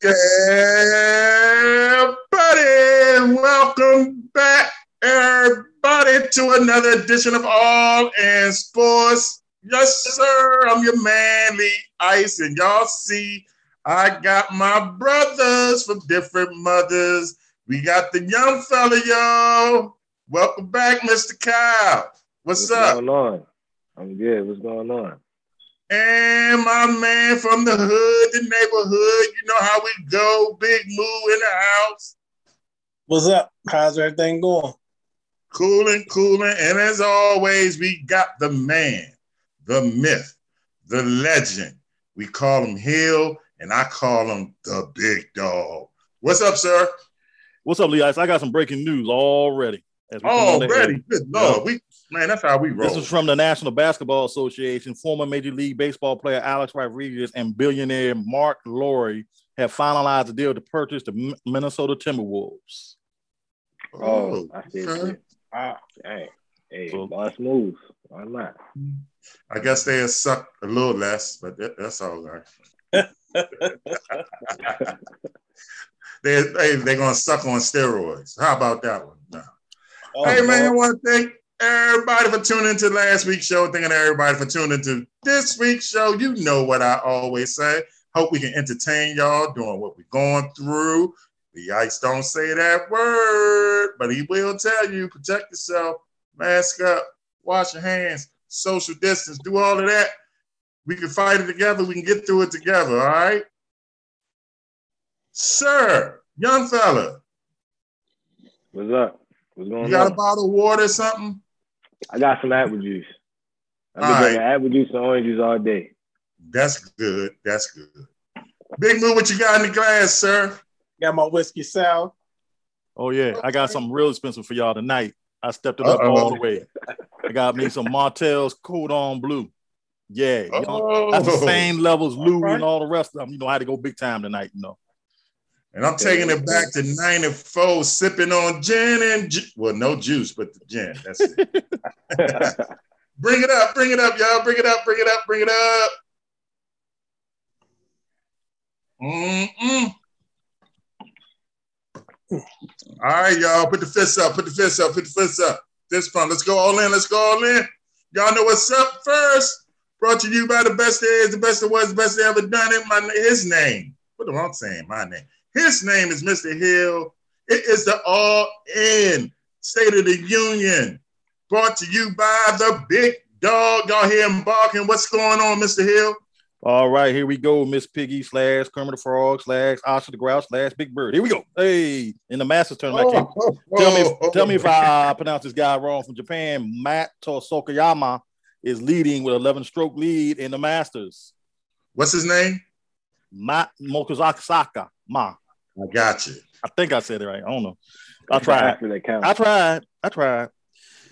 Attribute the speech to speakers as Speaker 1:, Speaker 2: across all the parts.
Speaker 1: Yeah, buddy. Welcome back, everybody, to another edition of All in Sports. Yes, sir. I'm your man, Lee Ice, and y'all see I got my brothers from different mothers. We got the young fella, y'all. Welcome back, Mr. Kyle. What's,
Speaker 2: What's
Speaker 1: up?
Speaker 2: going on? I'm good. What's going on?
Speaker 1: And my man from the hood, the neighborhood. You know how we go. Big Moo in the house.
Speaker 3: What's up? How's everything going?
Speaker 1: Cooling, cooling. And as always, we got the man, the myth, the legend. We call him Hill, and I call him the big dog. What's up, sir?
Speaker 4: What's up, Lee Ice? I got some breaking news already. as we come on the
Speaker 1: Already.
Speaker 4: air.
Speaker 1: Good Lord. We man, that's how we roll.
Speaker 4: This is from the National Basketball Association. Former Major League Baseball player Alex Rodriguez and billionaire Marc Lore have finalized a deal to purchase the Minnesota Timberwolves.
Speaker 2: Oh, I see
Speaker 1: okay.
Speaker 2: Ah, dang. Hey,
Speaker 4: So-
Speaker 2: boss moves. Why not?
Speaker 1: I guess they'll suck a little less, but that, that's all right. they they they're gonna suck on steroids. How about that one? No.
Speaker 3: Oh,
Speaker 1: hey man, I
Speaker 3: boy.
Speaker 1: Want to thank everybody for tuning into last week's show. Thanking everybody for tuning into this week's show. You know what I always say. Hope we can entertain y'all doing what we're going through. The ice don't say that word, but he will tell you protect yourself, mask up, wash your hands, social distance, do all of that. We can fight it together. We can get through it together. All right, sir, young fella,
Speaker 2: What's up? What's going on?
Speaker 1: you got a bottle of water or something?
Speaker 2: I got some apple juice. I've been
Speaker 1: All
Speaker 2: drinking apple juice and orange juice all day.
Speaker 1: That's good. That's good. Big Moo, what you got in the glass, sir?
Speaker 3: Got my whiskey sour.
Speaker 4: Oh yeah, I got something real expensive for y'all tonight. I stepped it up
Speaker 1: Uh-oh.
Speaker 4: all the way. I got me some Martell's Cordon Bleu. Yeah, you know,
Speaker 1: Oh,
Speaker 4: that's the same level as Louis
Speaker 1: right.
Speaker 4: and all the rest of them. You know, I had to go big time tonight. You know,
Speaker 1: And I'm taking it back to 94, sipping on gin and ju- well, no juice, but the gin. That's it. bring it up, bring it up, y'all. Bring it up, bring it up, bring it up. Mm-mm. All right, y'all. Put the fists up, put the fists up, put the fists up. This fun. Let's go all in. Let's go all in. Y'all know what's up first. Brought to you by the best there is, the best there was, the best there ever done it. My his name. What am I saying? My name. His name is Mr. Hill. It is the All In State of the Union. Brought to you by the big dog. Y'all hear him barking. What's going on, Mr. Hill?
Speaker 4: All right, here we go. Miss Piggy slash Kermit the Frog slash Oscar the Grouch slash Big Bird. Here we go. Hey, in the Masters tournament. I can't- oh, oh, tell me, if, oh. tell me if I pronounce this guy wrong. From Japan, Matt Sokayama is leading with 11 stroke lead in the Masters.
Speaker 1: What's his name?
Speaker 4: Matt Mokuzaki Saka. Ma.
Speaker 1: I got you.
Speaker 4: I think I said it right. I don't know. I tried.
Speaker 2: After that count.
Speaker 4: I tried. I tried.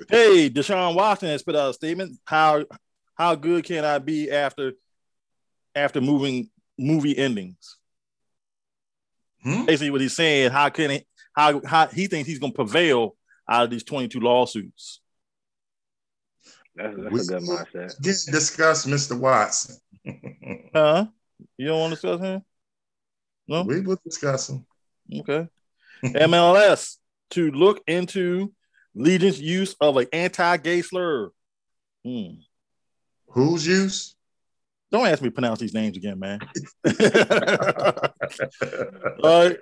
Speaker 4: Hey, Deshaun Watson has put out a statement. How how good can I be after after moving movie endings?
Speaker 1: Hmm?
Speaker 4: Basically, what he's saying, how can he how how he thinks he's gonna prevail out of these 22 lawsuits.
Speaker 2: That's, that's a good mindset.
Speaker 1: Get discuss Mr. Watson.
Speaker 4: Huh? You don't want to discuss him? No?
Speaker 1: we will discuss him.
Speaker 4: Okay. MLS to look into Legion's use of an anti-gay slur. Hmm.
Speaker 1: Whose use?
Speaker 4: Don't ask me to pronounce these names again, man. All right.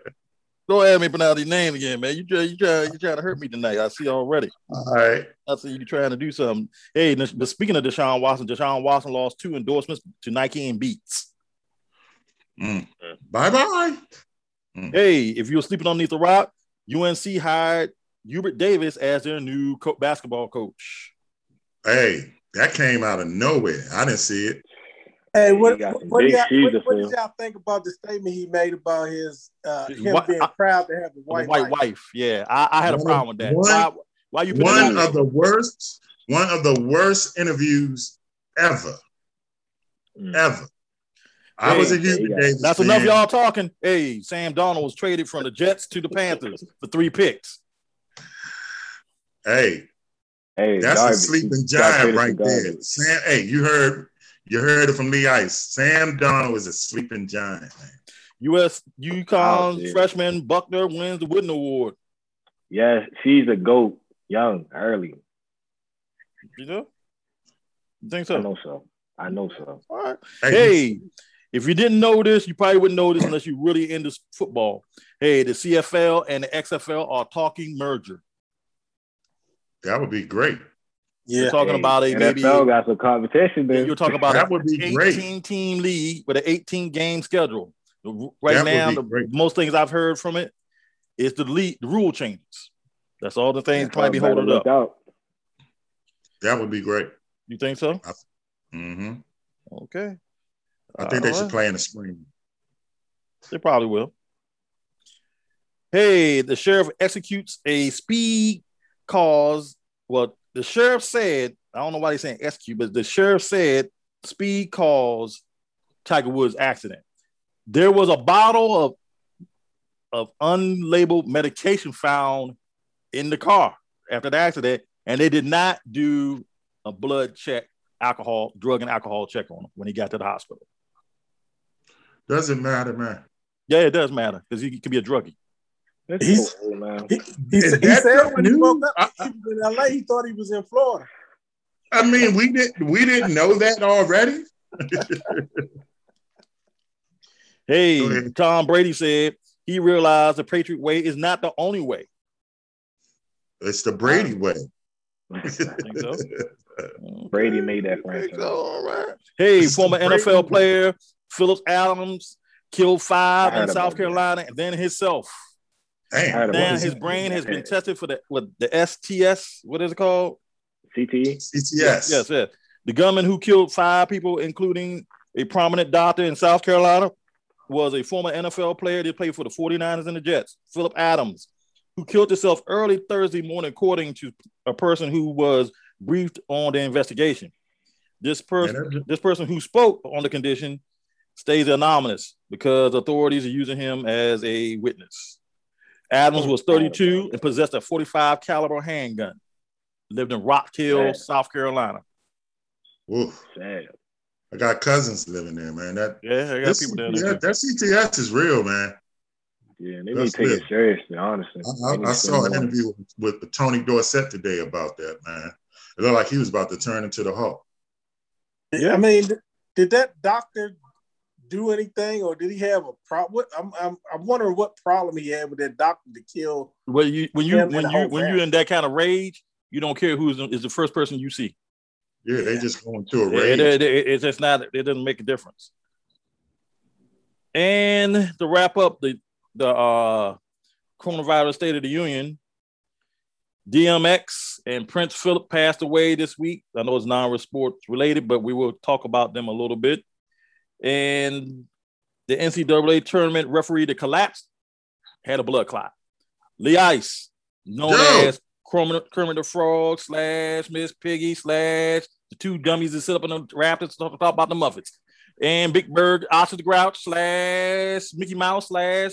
Speaker 4: Don't ask me to pronounce these names again, man. You try, you try, you trying to hurt me tonight. I see already.
Speaker 1: All right.
Speaker 4: I see you trying to do something. Hey, but speaking of Deshaun Watson, Deshaun Watson lost two endorsements to Nike and Beats.
Speaker 1: Mm. Bye bye.
Speaker 4: Hey, if you were sleeping underneath the rock, UNC hired Hubert Davis as their new co- basketball coach.
Speaker 1: Hey, that came out of nowhere. I didn't see it.
Speaker 3: Hey, what, what, what, do y'all, what, what
Speaker 2: fill.
Speaker 3: did y'all think about the statement he made about his uh, him being
Speaker 4: I-
Speaker 3: proud to have a
Speaker 4: The
Speaker 3: white,
Speaker 4: white,
Speaker 3: wife?
Speaker 4: wife. Yeah, I, I had a problem with that.
Speaker 1: one-
Speaker 4: why, why you
Speaker 1: One of the worst, one of the worst interviews ever,
Speaker 2: Mm.
Speaker 1: ever. I was a
Speaker 4: Hey,
Speaker 1: Davis.
Speaker 4: That's
Speaker 1: fan.
Speaker 4: enough, y'all talking. Hey, Sam Darnold was traded from the Jets to the Panthers for three picks.
Speaker 1: Hey,
Speaker 2: Hey,
Speaker 1: that's
Speaker 2: garbage.
Speaker 1: a sleeping giant right there. Sam, hey, you heard, you heard it from Lee Ice. Sam Darnold is a sleeping giant, man.
Speaker 4: U.S. UConn
Speaker 2: Oh,
Speaker 4: freshman Buckner wins the Wooden Award.
Speaker 2: Yes, she's a goat. Young, early.
Speaker 4: You know? You think so?
Speaker 2: I know so. I know so.
Speaker 4: All right.
Speaker 1: Hey,
Speaker 4: Hey, if you didn't know this, you probably wouldn't know this unless you really into football. Hey, the CFL and the XFL are talking merger.
Speaker 1: that would be great.
Speaker 4: You're
Speaker 3: Yeah.
Speaker 4: talking
Speaker 2: Hey,
Speaker 4: about a maybe
Speaker 2: NFL got some competition, then.
Speaker 4: You're talking about
Speaker 1: That would be great.
Speaker 4: 18 team league with an 18 game schedule. Right
Speaker 1: That
Speaker 4: now, the
Speaker 1: great.
Speaker 4: most things I've heard from it is the lead, the rule changes. That's all the things probably be holding up.
Speaker 2: out.
Speaker 1: That would be great.
Speaker 4: You think so?
Speaker 1: mm-hmm
Speaker 4: Okay.
Speaker 1: I uh, think they should play in the spring.
Speaker 4: They probably will. Hey, the sheriff executes a speed cause. Well, the sheriff said, I don't know why they're saying execute, but the sheriff said speed cause Tiger Woods accident. There was a bottle of of unlabeled medication found in the car after the accident, and they did not do a blood check, alcohol, drug and alcohol check on him when he got to the hospital.
Speaker 1: Doesn't matter, man.
Speaker 4: Yeah, it does matter because he could be a druggie.
Speaker 2: That's
Speaker 3: He's-
Speaker 2: so old, man.
Speaker 3: He, he, said- he said when he woke up,
Speaker 1: I-
Speaker 3: he was in LA. He thought he was in Florida.
Speaker 1: I mean, we didn't we didn't know that already.
Speaker 4: Hey, Tom Brady said he realized the Patriot way is not the only way.
Speaker 1: It's the Brady way.
Speaker 4: Think so?
Speaker 2: Brady made that franchise.
Speaker 4: so, all right. Hey, former NFL player Phillips Adams killed five in
Speaker 2: about
Speaker 4: South
Speaker 2: that.
Speaker 4: Carolina and then himself.
Speaker 1: Damn.
Speaker 2: Heard about
Speaker 4: Now
Speaker 2: was
Speaker 4: his brain has been tested for the with the STS. What is it called?
Speaker 2: CTE.
Speaker 1: CTS.
Speaker 4: Yes, yes. The gunman who killed five people, including a prominent doctor in South Carolina, was a former NFL player. They played for the 49ers and the Jets. Philip Adams, who killed himself early Thursday morning, according to a person who was briefed on the investigation. This person, this person who spoke on the condition stays anonymous because authorities are using him as a witness. Adams was 32 and possessed a 45 caliber handgun. Lived in Rock Hill,
Speaker 2: Man.
Speaker 4: South Carolina.
Speaker 1: Oof.
Speaker 2: Sad.
Speaker 1: I got cousins living there, man. That
Speaker 4: Yeah, I got
Speaker 1: that
Speaker 4: people down
Speaker 1: CTS,
Speaker 4: there. too.
Speaker 1: that CTS is real, man.
Speaker 2: Yeah, they need
Speaker 1: That's
Speaker 2: to take it seriously, honestly.
Speaker 1: I, I, I saw an
Speaker 2: spend
Speaker 1: interview with, with Tony Dorsett today about that, man. It looked like he was about to turn into the Hulk.
Speaker 3: Yeah, I mean, did that doctor do anything, or did he have a problem? I'm, I'm I'm wondering what problem he had with that doctor to kill.
Speaker 4: When you when you
Speaker 3: Him and
Speaker 4: when you when you're in that kind of rage, you don't care who is is the first person you see.
Speaker 1: Yeah, they just going to a
Speaker 4: Yeah,
Speaker 1: rage.
Speaker 4: it, it- it's just not. It doesn't make a difference. And to wrap up the the uh, coronavirus State of the Union, DMX and Prince Philip passed away this week. I know it's non-sports related, but we will talk about them a little bit. And the NCAA tournament referee that collapsed had a blood clot. Lee Ice, known
Speaker 1: Yo.
Speaker 4: as Kermit, Kermit the Frog slash Miss Piggy slash the two dummies that sit up in the rafters to talk, talk about the Muppets. And Big Bird, Oscar the Grouch slash Mickey Mouse slash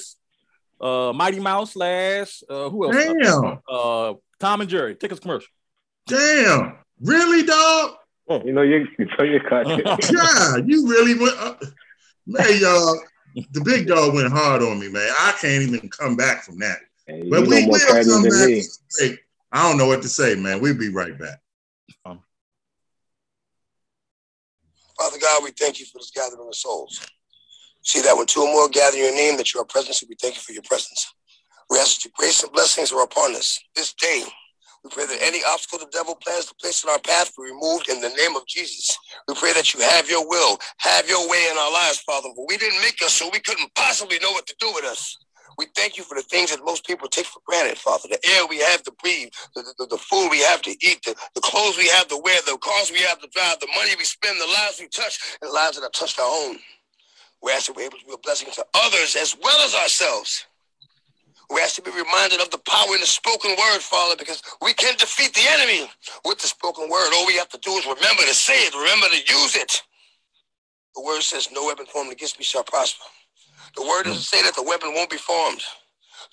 Speaker 4: uh, Mighty Mouse slash uh, who else?
Speaker 1: Damn,
Speaker 4: Uh, Tom and Jerry. Take us commercial.
Speaker 1: damn, really, dog?
Speaker 2: Oh, you know, you, you know your cut.
Speaker 1: Yeah, you really went. Up. Man, y'all, the big dog went hard on me, man. I can't even come back from that.
Speaker 2: Hey,
Speaker 1: But we
Speaker 2: more
Speaker 1: will come back. Hey, I don't know what to say, man. We'll be right back.
Speaker 5: Um, Father God, we thank you for this gathering of souls. See that when two or more gather in your name, that you are present, so we thank you for your presence. We ask that your grace and blessings are upon us this day. We pray that any obstacle the devil plans to place in our path be removed in the name of Jesus. We pray that you have your will, have your way in our lives, Father. For we didn't make us, so we couldn't possibly know what to do with us. We thank you for the things that most people take for granted, Father. The air we have to breathe, the, the, the food we have to eat, the, the clothes we have to wear, the cars we have to drive, the money we spend, the lives we touch, and the lives that have touched our own. We ask that we're able to be a blessing to others as well as ourselves. We have to be reminded of the power in the spoken word, Father, because we can defeat the enemy with the spoken word. All we have to do is remember to say it, remember to use it. The word says, No weapon formed against me shall prosper. The word doesn't say that the weapon won't be formed.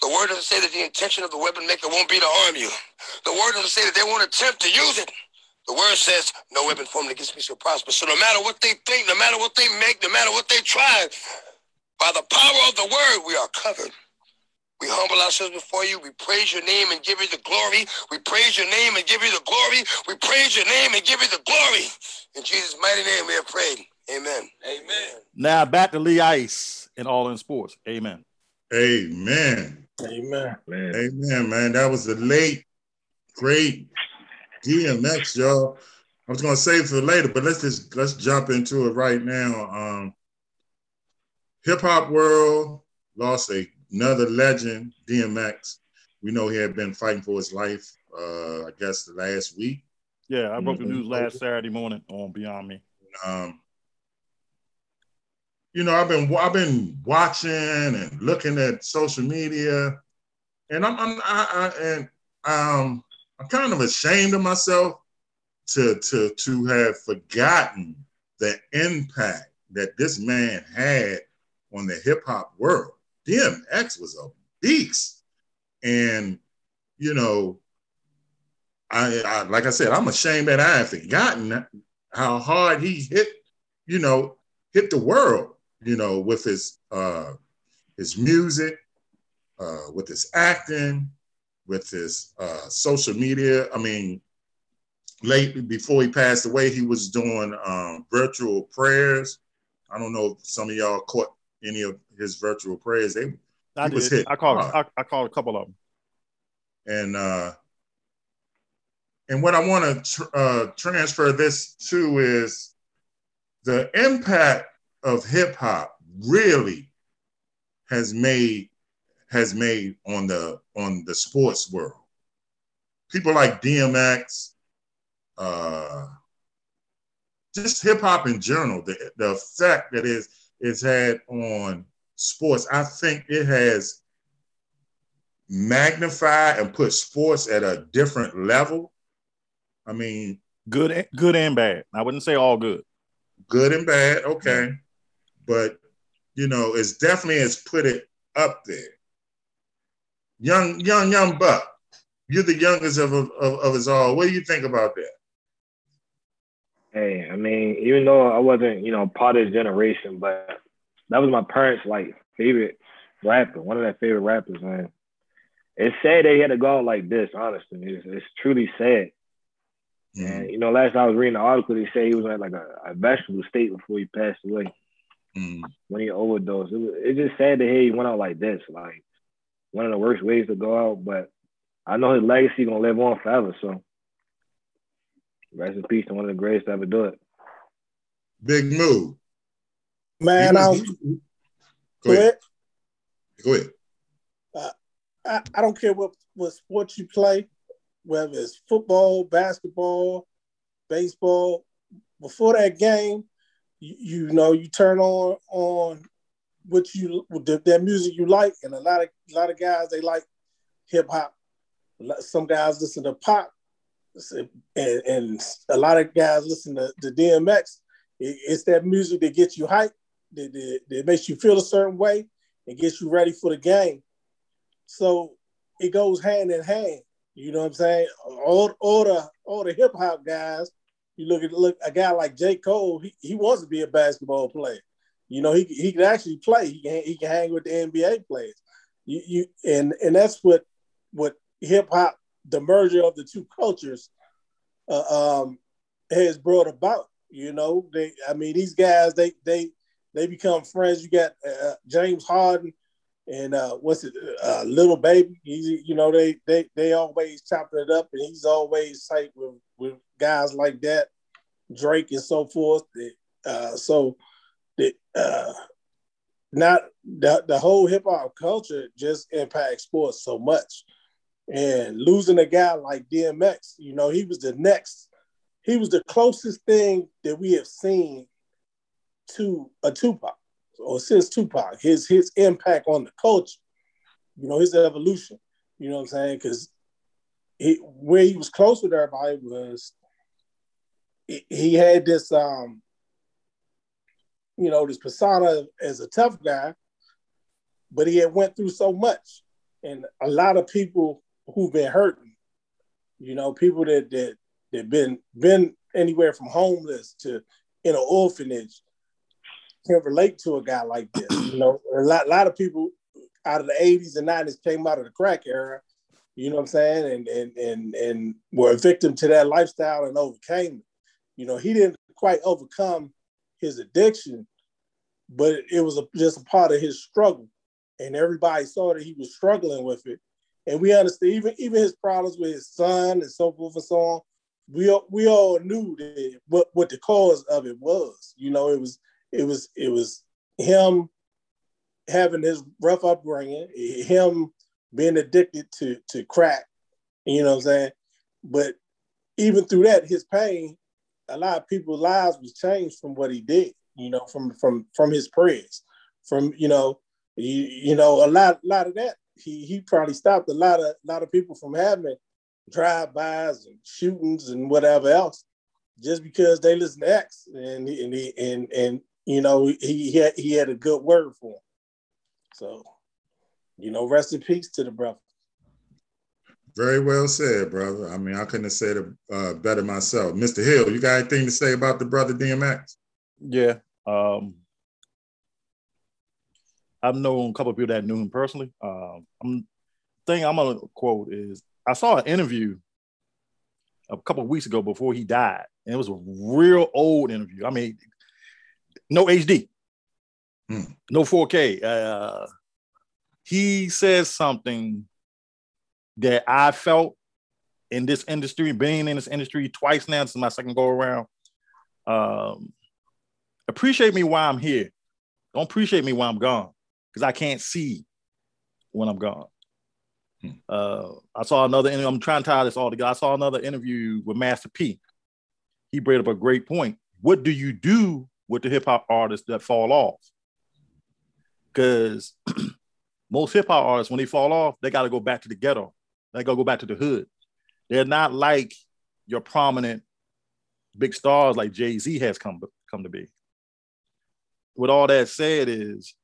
Speaker 5: The word doesn't say that the intention of the weapon maker won't be to harm you. The word doesn't say that they won't attempt to use it. The word says, No weapon formed against me shall prosper. So no matter what they think, no matter what they make, no matter what they try, By the power of the word, we are covered. We humble ourselves before you. We praise your name and give you the glory. We praise your name and give you the glory. We praise your name and give you the glory. In Jesus' mighty name, we have prayed. Amen. Amen.
Speaker 4: Now back to Lee Ice and All in Sports. Amen.
Speaker 1: Amen.
Speaker 3: Amen.
Speaker 2: Man.
Speaker 1: Amen, man. That was a late, great DMX, y'all. I was gonna save for later, but let's just let's jump into it right now. Um, Hip hop world lost a, another legend, DMX. We know he had been fighting for his life. Uh, I guess the last week.
Speaker 4: Yeah, I broke the
Speaker 1: Mhm.
Speaker 4: news last Saturday morning on Beyond Me.
Speaker 1: um, you know, I've been I've been watching and looking at social media, and I'm, I'm I, I, and um, I'm kind of ashamed of myself to to to have forgotten the impact that this man had on the hip hop world. DMX was a beast, and you know, I, I like I said, I'm ashamed that I have forgotten how hard he hit, you know, hit the world, you know, with his uh his music, uh with his acting, with his uh social media. I mean, late before he passed away, he was doing um virtual prayers. I don't know if some of y'all caught any of his virtual prayers. They
Speaker 4: I
Speaker 1: was hit
Speaker 4: I called.
Speaker 1: hard.
Speaker 4: I, I called a couple of them.
Speaker 1: and uh and what I want to tr- uh, transfer this to is the impact of hip hop really has made has made on the on the sports world. People like DMX, uh, just hip hop in general, the, the effect that is it's had on sports, I think it has magnified and put sports at a different level. I mean,
Speaker 4: Good, and- good and bad. I wouldn't say all good.
Speaker 1: good and bad, okay. Mm-hmm. But you know, it's definitely has put it up there. Young, young, young buck. You're the youngest of, of, of us all. What do you think about that?
Speaker 2: Hey, I mean, even though I wasn't, you know, part of this generation, but that was my parents' like favorite rapper, one of their favorite rappers, man. It's sad that he had to go out like this, honestly. It's, it's truly sad.
Speaker 1: Mm,
Speaker 2: And you know, last time I was reading the article, they say he was in like a, a vegetable state before he passed away
Speaker 1: mm,
Speaker 2: when he overdosed. It was, it's just sad to hear he went out like this, like one of the worst ways to go out. But I know his legacy gonna live on forever. So rest in peace to one of the greatest to ever do it.
Speaker 1: Big move.
Speaker 3: Man,
Speaker 1: He
Speaker 3: I,
Speaker 1: was-
Speaker 3: don't, go ahead.
Speaker 1: Go ahead.
Speaker 3: Uh, I, I don't care what, what sport you play, whether it's football, basketball, baseball. Before that game, you, you know you turn on on what you the, that music you like, and a lot of a lot of guys they like hip hop. Some guys listen to pop, and, and a lot of guys listen to, to DMX. It- it's that music that gets you hyped, that, that, that makes you feel a certain way, and gets you ready for the game. So it goes hand in hand. You know what I'm saying? All, all the all the hip hop guys, you look at look a guy like J. Cole, he, he wants to be a basketball player. You know, he, he can actually play. He can he can hang with the NBA players. You you and and that's what what hip hop, the merger of the two cultures, uh, um, has brought about. You know, they I mean these guys they they they become friends. You got uh, James Harden and uh, what's it, uh, Lil Baby. He's you know they they they always chopping it up, and he's always tight with with guys like that, Drake and so forth. Uh, so that uh, not the the whole hip hop culture just impacts sports so much, and losing a guy like DMX, you know, he was the next. He was the closest thing that we have seen to a Tupac or since Tupac, his his impact on the culture, you know, his evolution. You know what I'm saying? Because he, where he was close with everybody was he, he had this um, you know, this persona as a tough guy, but he had went through so much. And a lot of people who've been hurting, you know, people that that that been been anywhere from homeless to in an orphanage can relate to a guy like this. You know, a lot, a lot of people out of the 80s and 90s came out of the crack era, you know what I'm saying, and and and and were a victim to that lifestyle and overcame it. You know, he didn't quite overcome his addiction, but it was a, just a part of his struggle. And everybody saw that he was struggling with it. And we understand even even his problems with his son and so forth and so on. We all, we all knew that what, what the cause of it was. You know, it was it was it was him having his rough upbringing, him being addicted to to crack. You know what I'm saying? But even through that, his pain, a lot of people's lives was changed from what he did. You know, from from from his prayers, from you know, you, you know, a lot lot of that he he probably stopped a lot of a lot of people from having drive-bys and shootings and whatever else just because they listen to X and and he, and and you know he he had, he had a good word for him. So, you know, rest in peace to the brother.
Speaker 1: Very well said, brother. I mean, I couldn't have said it uh, better myself. Mr. Hill, you got anything to say about the brother DMX?
Speaker 4: Yeah. Um, I've known a couple of people that knew him personally. Um, I'm thing I'm gonna quote is I saw an interview a couple of weeks ago before he died, and it was a real old interview. I mean, no HD, hmm. no 4K. Uh, he says something that I felt in this industry, being in this industry twice now, this is my second go around. Um, appreciate me while I'm here. Don't appreciate me while I'm gone because I can't see when I'm gone. Hmm. Uh, I saw another. I'm trying to tie this all together. I saw another interview with Master P. He brought up a great point. What do you do with the hip hop artists that fall off? Because most hip hop artists, when they fall off, they got to go back to the ghetto. They got to go back to the hood. They're not like your prominent big stars like Jay Z has come come to be. With all that said, is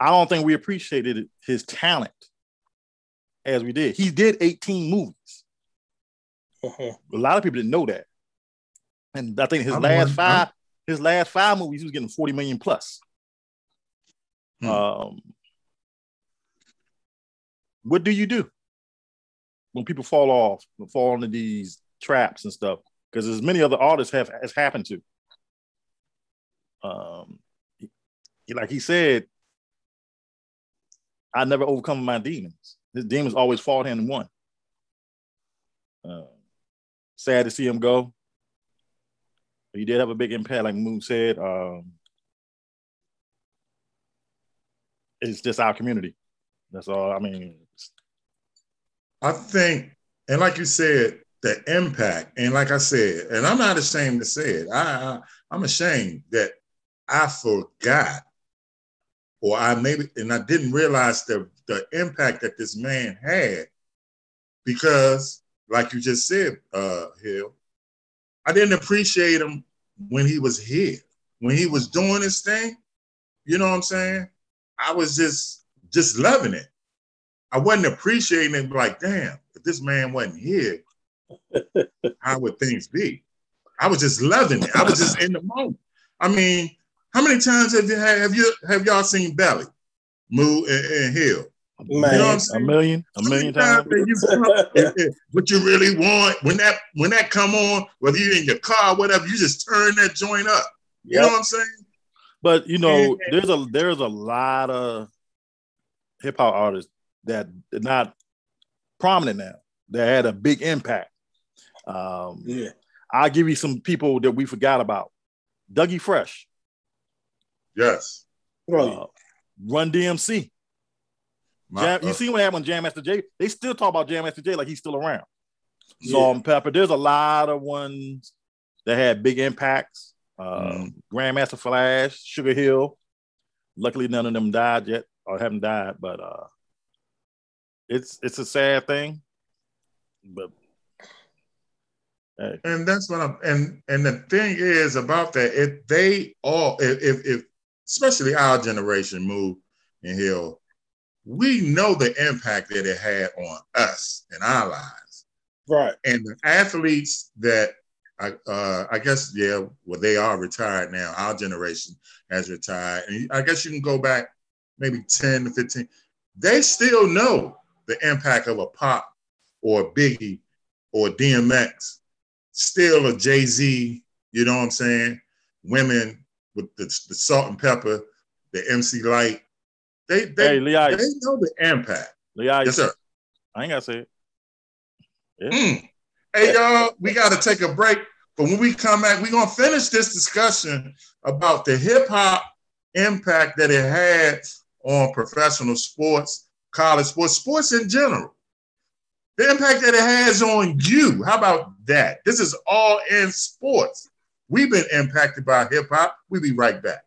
Speaker 4: I don't think we appreciated his talent as we did. He did 18 movies. Uh-huh. A lot of people didn't know that. And I think his I'm last 5 his last five movies, he was getting 40 million plus. Hmm. Um, what do you do when people fall off, fall into these traps and stuff? Because as many other artists have has happened to. Um, like he said, I never overcome my demons. His demons always fought him and won. Uh, sad to see him go. He did have a big impact, like Moon said. Um, it's just our community. That's all. I mean,
Speaker 1: I think, and like you said, the impact, and like I said, and I'm not ashamed to say it. I, I I'm ashamed that I forgot or I maybe and I didn't realize the the impact that this man had because, like you just said, uh, Hill, I didn't appreciate him when he was here, when he was doing his thing. You know what I'm saying? I was just just loving it. I wasn't appreciating it like, damn, if this man wasn't here, how would things be? I was just loving it. I was just in the moment. I mean, how many times have you have you have y'all seen Belly, Moo, and, and Hill?
Speaker 4: Man, you know a million, a million times.
Speaker 1: You, what you really want when that when that come on, whether you're in your car, whatever, you just turn that joint up. You yep. know what I'm saying?
Speaker 4: But you know, there's a there's a lot of hip hop artists that are not prominent now that had a big impact. Um, yeah, I'll give you some people that we forgot about. Dougie Fresh.
Speaker 1: Yes.
Speaker 4: Uh, Run DMC. Jam, you see what happened with Jam Master Jay? They still talk about Jam Master Jay like he's still around. Yeah. Salt-N-Pepa. There's a lot of ones that had big impacts. mm. Grandmaster Flash, Sugar Hill. Luckily, none of them died yet or haven't died, but uh, it's it's a sad thing. But
Speaker 1: hey. and that's what I'm and and the thing is about that if they all if if especially our generation, Move and Hill, we know the impact that it had on us and our lives.
Speaker 3: Right.
Speaker 1: And the athletes that I uh, I guess yeah, well they are retired now. Our generation has retired, and I guess you can go back maybe ten to fifteen. They still know the impact of a Pop or a Biggie or DMX, still a Jay Z. You know what I'm saying? Women with the, the Salt-N-Pepa, the MC Lyte. They they,
Speaker 4: Hey,
Speaker 1: they know the impact.
Speaker 4: Lee Ice.
Speaker 1: Yes, sir.
Speaker 4: I ain't gotta say it. Yeah.
Speaker 1: Mm. Hey, y'all, we got to take a break. But when we come back, we're going to finish this discussion about the hip hop impact that it had on professional sports, college sports, sports in general. The impact that it has on you. How about that? This is all in sports. We've been impacted by hip hop. We'll be right back.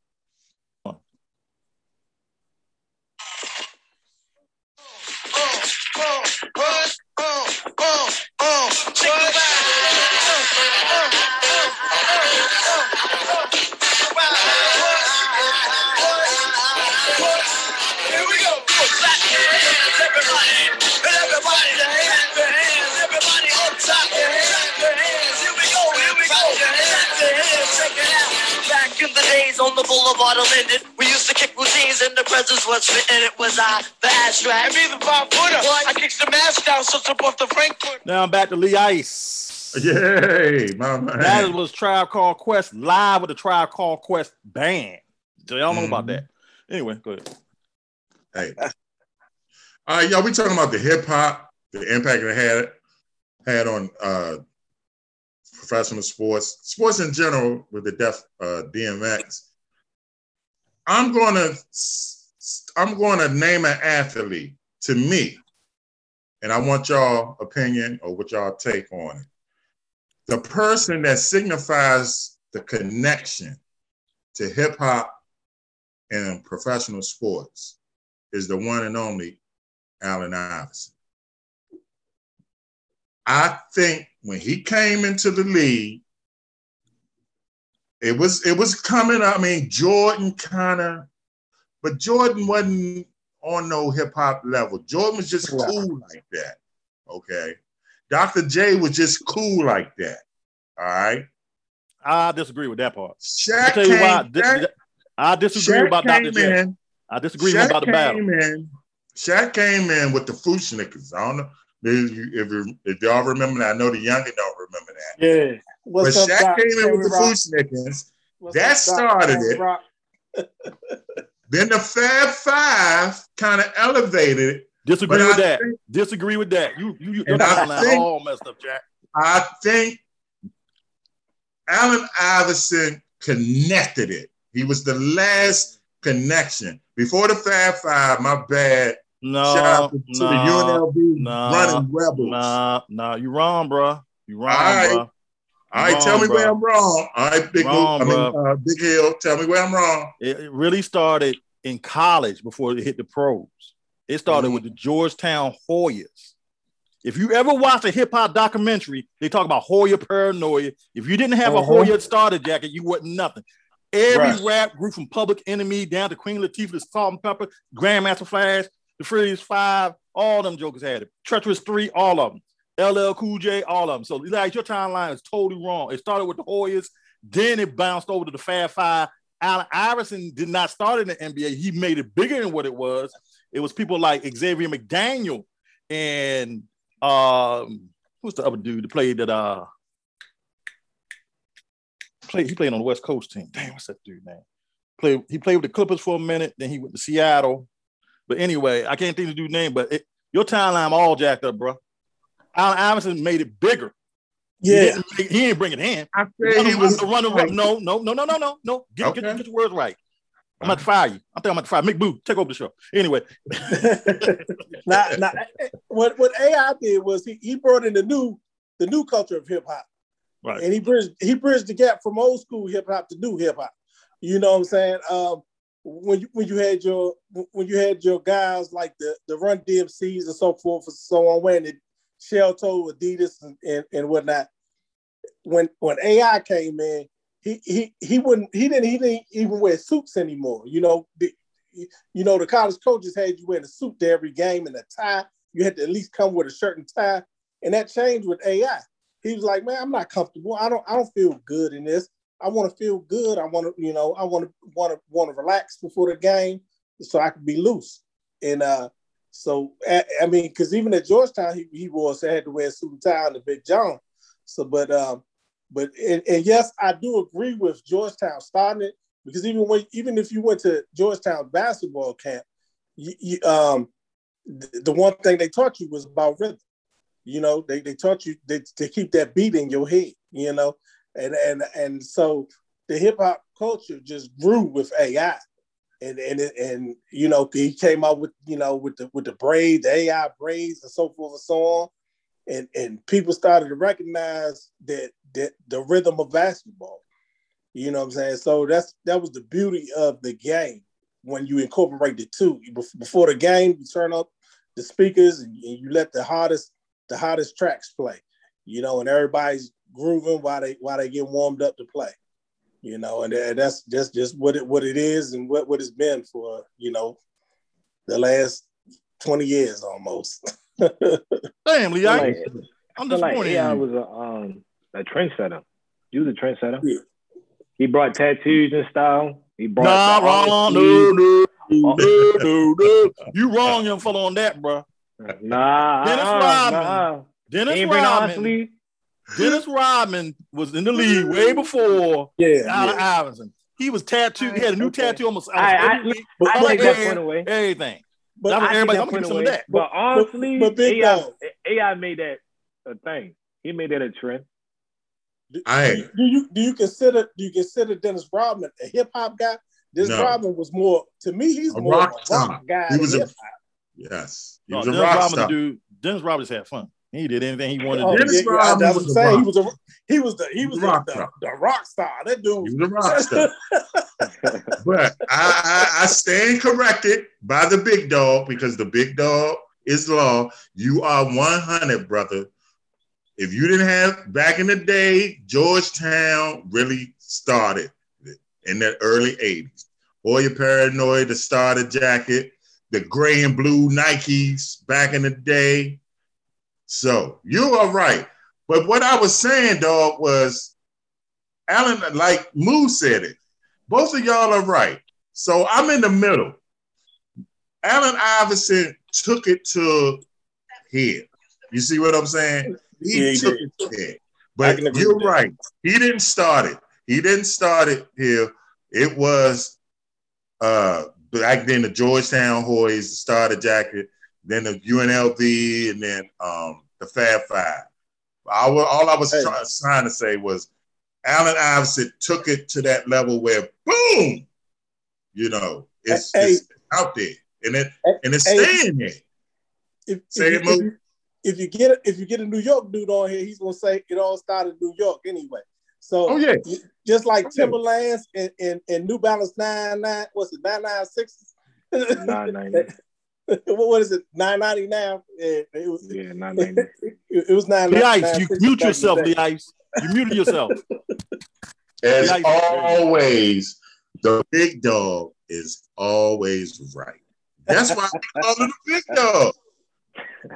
Speaker 6: Days on the boulevard of Linden, we used to kick routines and the presence was fitting. It was I, the abstract.
Speaker 7: Me, the five footer. I kicked the mask down, so took off the Frankfurt.
Speaker 4: Now I'm back to Lee Ice.
Speaker 1: Yay, my man.
Speaker 4: That was Tribe Called Quest live with the Tribe Called Quest band. Do y'all know about
Speaker 1: Mhm.
Speaker 4: that? Anyway, go ahead.
Speaker 1: Hey. All right, y'all, we talking about the hip hop, the impact it had had on uh, professional sports, sports in general with the deaf uh, DMX. I'm gonna I'm gonna name an athlete to me, and I want y'all opinion or what y'all take on it. The person that signifies the connection to hip hop and professional sports is the one and only Allen Iverson. I think when he came into the league, it was it was coming. I mean, Jordan kind of, but Jordan wasn't on no hip hop level. Jordan was just
Speaker 3: Yeah.
Speaker 1: cool like that. Okay, Dr. J was just cool like that. All right.
Speaker 4: I disagree with that part.
Speaker 1: Shaq
Speaker 4: I tell you why.
Speaker 1: came,
Speaker 4: Di-
Speaker 1: Shaq,
Speaker 4: I disagree
Speaker 1: Shaq
Speaker 4: about Dr.
Speaker 1: came
Speaker 4: J.
Speaker 1: in.
Speaker 4: I disagree
Speaker 1: Shaq
Speaker 4: about the battle.
Speaker 1: came in. Shaq came in with the Fu-Schnickens. I don't know if, you, if, you, if y'all remember that. I know the younger don't remember that.
Speaker 3: Yeah. What's
Speaker 1: but
Speaker 3: up,
Speaker 1: Shaq
Speaker 3: Doc?
Speaker 1: came in with the
Speaker 3: Rock?
Speaker 1: Fu-Schnickens.
Speaker 3: What's
Speaker 1: that
Speaker 3: up,
Speaker 1: started it. Then the Fab Five kind of elevated it.
Speaker 4: Disagree
Speaker 1: But
Speaker 4: with
Speaker 1: I
Speaker 4: that.
Speaker 1: think-
Speaker 4: Disagree with that. You, you, you your
Speaker 1: And I think-
Speaker 4: all messed up, Jack.
Speaker 1: I think Allen Iverson connected it. He was the last connection. Before the Fab Five, my bad.
Speaker 4: No,
Speaker 1: Shout out to,
Speaker 4: no,
Speaker 1: the UNLV
Speaker 4: nah,
Speaker 1: running rebels.
Speaker 4: Nah, nah, you wrong, bro. You wrong,
Speaker 1: All right.
Speaker 4: bro.
Speaker 1: All right,
Speaker 4: Wrong,
Speaker 1: tell me
Speaker 4: bro.
Speaker 1: where I'm wrong. All right, Big
Speaker 4: Wrong,
Speaker 1: I mean, uh, Big Hill, tell me where I'm wrong.
Speaker 4: It, really started in college before it hit the pros. It started
Speaker 1: Mhm.
Speaker 4: with the Georgetown Hoyas. If you ever watch a hip hop documentary, they talk about Hoya paranoia. If you didn't have a
Speaker 3: Uh-huh.
Speaker 4: Hoya starter jacket, you wasn't nothing. Every
Speaker 3: Right.
Speaker 4: rap group from Public Enemy down to Queen Latifah, the Salt-N-Pepa, Grandmaster Flash, the Furious Five, all them jokers had it. Treacherous Three, all of them. LL Cool J, all of them. So like your timeline is totally wrong. It started with the Hoyas, then it bounced over to the Fab Five. Allen Iverson did not start in the NBA. He made it bigger than what it was. It was people like Xavier McDaniel and um, who's the other dude that played that uh played he played on the West Coast team. Damn, what's that dude name? He played with the Clippers for a minute, then he went to Seattle. But anyway, I can't think of the dude's name, but it, your timeline all jacked up, bro. Allen Iverson made it bigger. He
Speaker 3: Yeah.
Speaker 4: didn't, he didn't bring it in.
Speaker 1: I said he was
Speaker 4: Run, run, run, no, no, no, no, no, no, no. Get, get,
Speaker 1: Okay.
Speaker 4: get your words right. I'm about to uh-huh. fire you. I think I'm about to fire Mick Boo. Take over the show. Anyway,
Speaker 3: now, now, eh, eh, what what AI did was he, he brought in the new the new culture of hip hop,
Speaker 4: right.
Speaker 3: and he bridged he bridged the gap from old school hip hop to new hip hop. You know what I'm saying? Um, when you when you had your when you had your guys like the the Run DMCs and so forth and so on, wearing the shell toe Adidas and, and, and whatnot. When when AI came in, he he he wouldn't he didn't he didn't even wear suits anymore. You know, the, you know the college coaches had you wearing a suit to every game and a tie. You had to at least come with a shirt and tie, and that changed with AI. he was like, man, I'm not comfortable. I don't I don't feel good in this. I want to feel good. I want to, you know, I want to want to want to relax before the game so I can be loose. And uh, so I, I mean, because even at Georgetown, he, he was had to wear a suit and tie and the Big John. So, but um, but and, and yes, I do agree with Georgetown starting it because even when even if you went to Georgetown basketball camp, you, you, um, the, one thing they taught you was about rhythm. You know, they, they taught you they, to keep that beat in your head. You know, and and and so the hip hop culture just grew with AI, and and and you know he came out with you know with the with the braids, the AI braids, and so forth and so on, and and people started to recognize that that the rhythm of basketball. You know what I'm saying? So that's that was the beauty of the game when you incorporate the two. Before the game, you turn up the speakers and you let the hottest the hottest tracks play. You know, and everybody's grooving while they while they get warmed up to play. You know, and, and that's just just what it what it is and what, what it's been for, you know, the last 20 years almost.
Speaker 4: Damn, Lee,
Speaker 2: Like,
Speaker 4: I'm
Speaker 2: I feel like
Speaker 4: disappointed.
Speaker 2: AI
Speaker 4: you.
Speaker 2: was a um a trendsetter. You was a trendsetter.
Speaker 3: Yeah.
Speaker 2: He brought tattoos and style. He brought
Speaker 4: Nah, wrong.
Speaker 2: honesty.
Speaker 4: No, no, no, no, no. You wrong, young fellow, on that, bro.
Speaker 2: Nah,
Speaker 4: Dennis
Speaker 2: uh-uh,
Speaker 4: Rodman.
Speaker 2: nah.
Speaker 4: Dennis
Speaker 2: ain't bring the
Speaker 4: Rodman.
Speaker 2: Honesty.
Speaker 4: Dennis Rodman was in the league way before
Speaker 3: Yeah,
Speaker 4: Allen
Speaker 3: yeah.
Speaker 4: Iverson. He was tattooed. He had a new
Speaker 2: Okay.
Speaker 4: tattoo almost
Speaker 2: I, I,
Speaker 4: every week.
Speaker 3: But,
Speaker 2: I
Speaker 3: but,
Speaker 2: take that point away.
Speaker 4: Everything.
Speaker 3: but,
Speaker 4: That was-
Speaker 2: I
Speaker 4: everybody's-
Speaker 2: take
Speaker 4: I'm
Speaker 2: that
Speaker 4: gonna give some of
Speaker 2: away.
Speaker 4: that.
Speaker 2: But honestly,
Speaker 3: but Big
Speaker 2: AI, AI made that a thing. He made that a trend.
Speaker 3: do,
Speaker 1: I-
Speaker 3: do, do you do you consider do you consider Dennis Rodman a hip hop guy? Dennis
Speaker 1: No.
Speaker 3: Rodman was more to me. He's
Speaker 1: A
Speaker 3: more
Speaker 1: rock
Speaker 3: of a rock guy
Speaker 1: He was a-
Speaker 3: hip hop.
Speaker 1: Yes, he
Speaker 4: No,
Speaker 1: was a
Speaker 4: Dennis
Speaker 1: rock
Speaker 4: Rodman,
Speaker 1: star.
Speaker 4: dude. Dennis Rodman just had fun. He did anything he wanted
Speaker 3: Oh,
Speaker 4: to do.
Speaker 1: Dennis
Speaker 3: yeah, yeah, I, was
Speaker 1: was
Speaker 3: saying he
Speaker 1: rock.
Speaker 3: was a he was the he
Speaker 1: He
Speaker 3: was
Speaker 1: was rock
Speaker 3: the, the,
Speaker 1: star.
Speaker 3: the rock star. That dude.
Speaker 1: He was a rock star. But I, I, I stand corrected by the big dog because the big dog is law. You are 100, brother. If you didn't have back in the day, Georgetown really started in that early 80s. Boy, you're paranoid, the starter jacket, the gray and blue Nikes back in the day. So you are right. But what I was saying, dog, was Allen, like Moo said it. Both of y'all are right. So I'm in the middle. Allen Iverson took it to here. You see what I'm saying? He
Speaker 3: Yeah, he
Speaker 1: took
Speaker 3: did.
Speaker 1: it here.
Speaker 3: I
Speaker 1: But you're right. He didn't start it. He didn't start it here. It was uh back then the Georgetown Hoys, the starter jacket, then the UNLV, and then um the Fab Five. I, wa- all I was
Speaker 3: Hey.
Speaker 1: try- trying to say was Allen Iverson took it to that level where boom, you know, it's,
Speaker 3: Hey.
Speaker 1: it's out there and it and it's
Speaker 3: Hey.
Speaker 1: staying there.
Speaker 3: If,
Speaker 1: Say
Speaker 3: if,
Speaker 1: it,
Speaker 3: you, if, you, if you get a, if you get a New York dude on here, he's gonna say it all started in New York anyway. So
Speaker 1: Oh yeah,
Speaker 3: just like
Speaker 1: Oh, yeah.
Speaker 3: Timberlands and, and, and New Balance nine nine, what's it nine nine sixes?
Speaker 2: Nine ninety.
Speaker 3: what what is it? Nine ninety now. Yeah, it was.
Speaker 2: Yeah, nine ninety.
Speaker 3: It, it was nine.
Speaker 4: Lee Ice, you mute yourself,
Speaker 3: the.
Speaker 4: Lee Ice. You muted yourself.
Speaker 1: as
Speaker 4: Yeah,
Speaker 1: always, the big dog is always right. That's why I call him the big dog.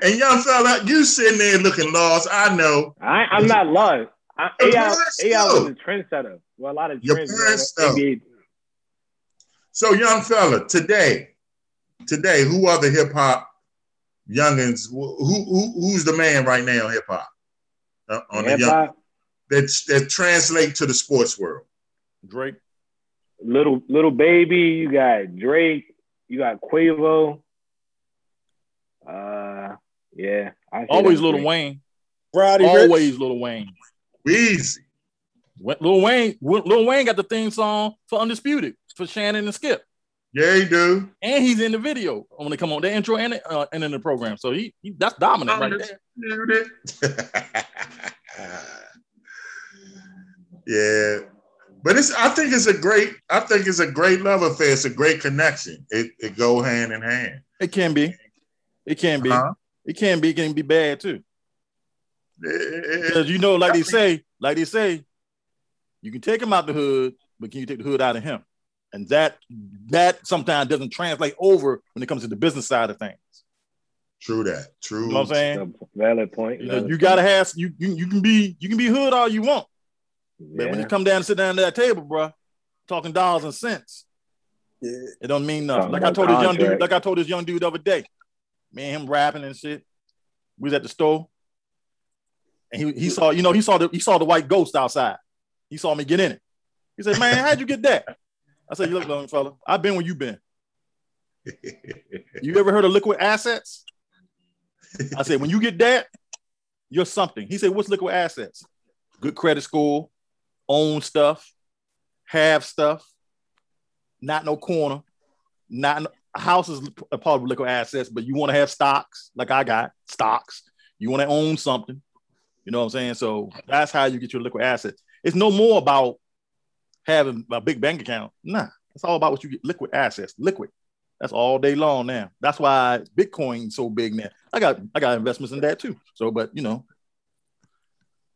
Speaker 1: And young fella, you sitting there looking lost. I know.
Speaker 2: I, I'm not lost. I,
Speaker 1: Your
Speaker 2: AI,
Speaker 1: parents
Speaker 2: AI
Speaker 1: know.
Speaker 2: was a trendsetter. Well, a lot of
Speaker 1: Your
Speaker 2: trends.
Speaker 1: parents
Speaker 2: man,
Speaker 1: So, young fella, today, today, who are the hip hop youngins? Who, who who's the man right now in hip hop? Uh, on the young that that translate to the sports world.
Speaker 4: Drake.
Speaker 2: little little baby. You got Drake. You got Quavo. Uh, yeah. I
Speaker 4: Always Little
Speaker 2: Drake.
Speaker 4: Wayne.
Speaker 3: Roddy
Speaker 4: Always
Speaker 3: Rich.
Speaker 4: Lil Wayne.
Speaker 1: Easy.
Speaker 4: When- Lil Wayne, Lil Wayne got the theme song for Undisputed for Shannon and Skip.
Speaker 1: Yeah, you do.
Speaker 4: And he's in the video when they come on the intro and uh, and in the program. So he, he that's dominant right there.
Speaker 1: yeah. But it's I think it's a great I think it's a great love affair. It's a great connection. It it go hand in hand.
Speaker 4: It can be. It can be.
Speaker 1: Huh?
Speaker 4: It can be. It can be bad too. Because you know, like they say, like they say, you can take him out the hood, but can you take the hood out of him? And that that sometimes doesn't translate over when it comes to the business side of things.
Speaker 1: True that. True.
Speaker 4: You know what I'm saying?
Speaker 2: Valid point.
Speaker 4: You know,
Speaker 2: valid
Speaker 4: you gotta
Speaker 2: point.
Speaker 4: have you, you you can be you can be hood all you want, but when you come down and sit down at that table, bro, talking dollars and cents,
Speaker 3: Yeah.
Speaker 4: it don't mean nothing.
Speaker 2: Talking
Speaker 4: Like I
Speaker 2: about
Speaker 4: told this young dude, like I told this young dude the other day, me and him rapping and shit. We was at the store, and he he saw you know he saw the he saw the white ghost outside. He saw me get in it. He said, "Man, how'd you get that?" I said, "You look, long fella, I've been where you been. You ever heard of liquid assets?" I said, when you get that, you're something. He said, what's liquid assets? Good credit score, own stuff, have stuff, not no corner, not no, a house is a part of liquid assets, but you want to have stocks like I got stocks. You want to own something. You know what I'm saying? So that's how you get your liquid assets. It's no more about having a big bank account. Nah, it's all about what you get liquid assets, liquid. That's all day long now. That's why Bitcoin's so big now. I got I got investments in that too. So, but you know,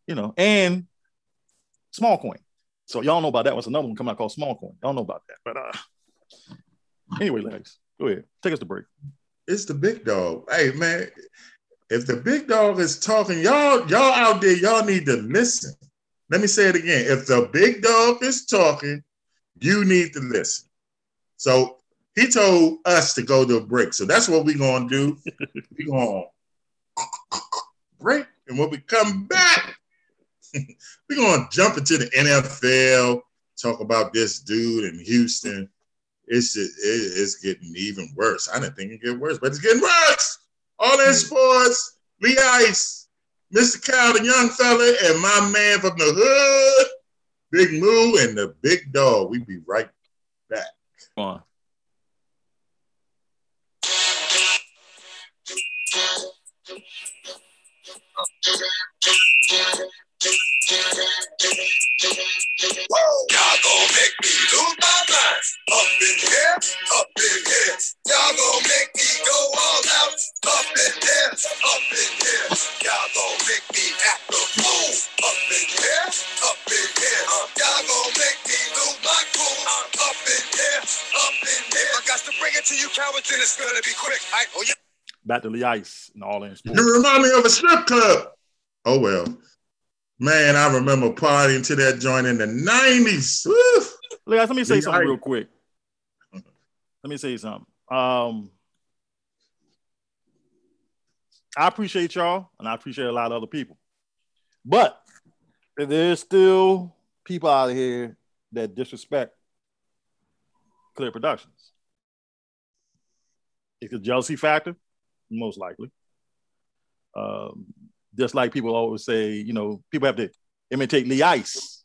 Speaker 4: you know, and small coin. So y'all know about that. What's another one coming out called small coin? Y'all know about that. But uh anyway, Lex, go ahead. Take us to break.
Speaker 1: It's the big dog. Hey man, if the big dog is talking, y'all, y'all out there, y'all need to listen. Let me say it again. If the big dog is talking, you need to listen. So he told us to go to a break. So that's what we're gonna do. We're gonna break, and when we come back, we're gonna jump into the NFL, talk about this dude in Houston. It's just, it- it's getting even worse. I didn't think it'd get worse, but it's getting worse. All in sports, Lee Ice, Mr. Cal, the young fella, and my man from the hood, Big Moo, and the big dog. We be right back.
Speaker 4: Come on.
Speaker 5: Y'all gonna make me lose my mind. Up in here, up in here. Y'all gonna make me go all out. Up in here, up in here. Y'all gonna make me act a fool. Up in here, up in here. Y'all gonna make me lose my cool. Up in here, up in here. I got to bring it to you, cowards, and it's gonna be quick. I, oh, yeah.
Speaker 4: Back to Lee Ice and all in sports.
Speaker 1: You remind me of a strip club. Oh well. Man, I remember partying to that joint in the 90s. Woo!
Speaker 4: Lee let me say something real quick. Let me say something. Um, I appreciate y'all, and I appreciate a lot of other people. But there's still people out here that disrespect Clear Productions. It's a jealousy factor, most likely. Um, just like people always say, you know, people have to imitate Lee Ice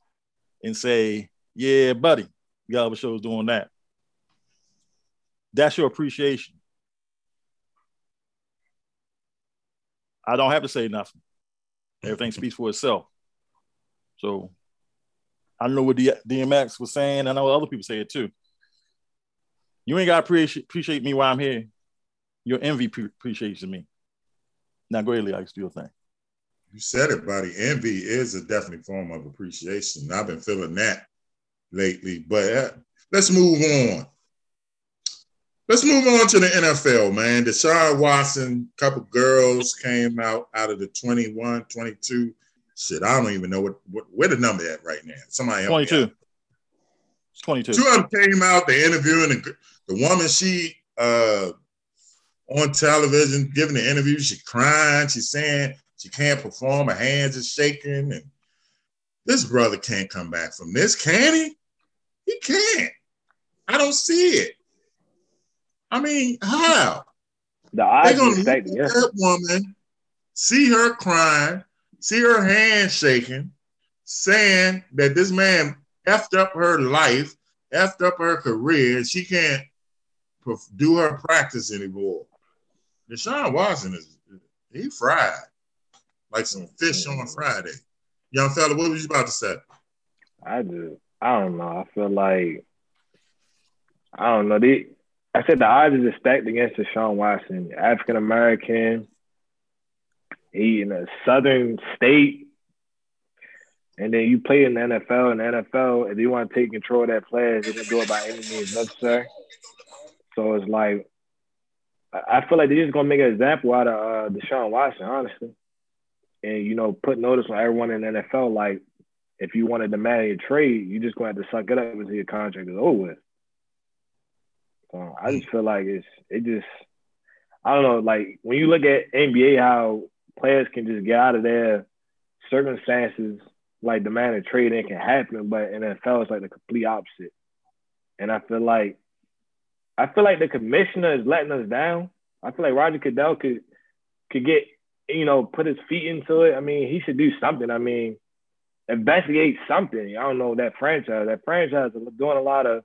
Speaker 4: and say, "Yeah, buddy, other shows doing that." That's your appreciation. I don't have to say nothing. Everything speaks for itself. So I know what D- DMX was saying. I know other people say it too. You ain't got to appreciate, appreciate me while I'm here. Your envy pre- appreciates me. Now go ahead, Lee. I your thing.
Speaker 1: You said it, buddy. Envy is a definite form of appreciation. I've been feeling that lately. But uh, let's move on. Let's move on to the NFL, man. Deshaun Watson, couple girls came out out of the 21, 22. Shit, I don't even know what, what where the number at right now. Somebody help me
Speaker 4: 22.
Speaker 1: out.
Speaker 4: It's 22.
Speaker 1: Two of them came out, they interviewing the, the woman, she uh on television giving the interview, she crying, she's saying she can't perform, her hands are shaking, and this brother can't come back from this, can he? He can't. I don't see it. I mean, how?
Speaker 2: The
Speaker 1: They're
Speaker 2: odds
Speaker 1: gonna
Speaker 2: are
Speaker 1: look
Speaker 2: stacked
Speaker 1: that woman, see her crying, see her hand shaking, saying that this man effed up her life, effed up her career, and she can't do her practice anymore. Deshaun Watson is he fried like some fish on a Friday. Young fella, what was you about to say?
Speaker 2: I just, I don't know. I feel like, I don't know. The, I said the odds are stacked against Deshaun Watson, African American. He in a southern state, and then you play in the NFL. And the NFL, if you want to take control of that player, they can do it by any means necessary. So it's like, I I feel like they're just gonna make an example out of uh, Deshaun Watson, honestly, and you know, put notice on everyone in the NFL. Like, if you want to demand a trade, you just gonna have to suck it up until your contract is over with. So I just feel like it's it just I don't know, like when you look at NBA, how players can just get out of their circumstances, like demand a trade, and it can happen, but in NFL it's like the complete opposite. And I feel like I feel like the commissioner is letting us down. I feel like Roger Goodell could could get you know put his feet into it. I mean, he should do something. I mean, investigate something. I don't know that franchise. That franchise is doing a lot of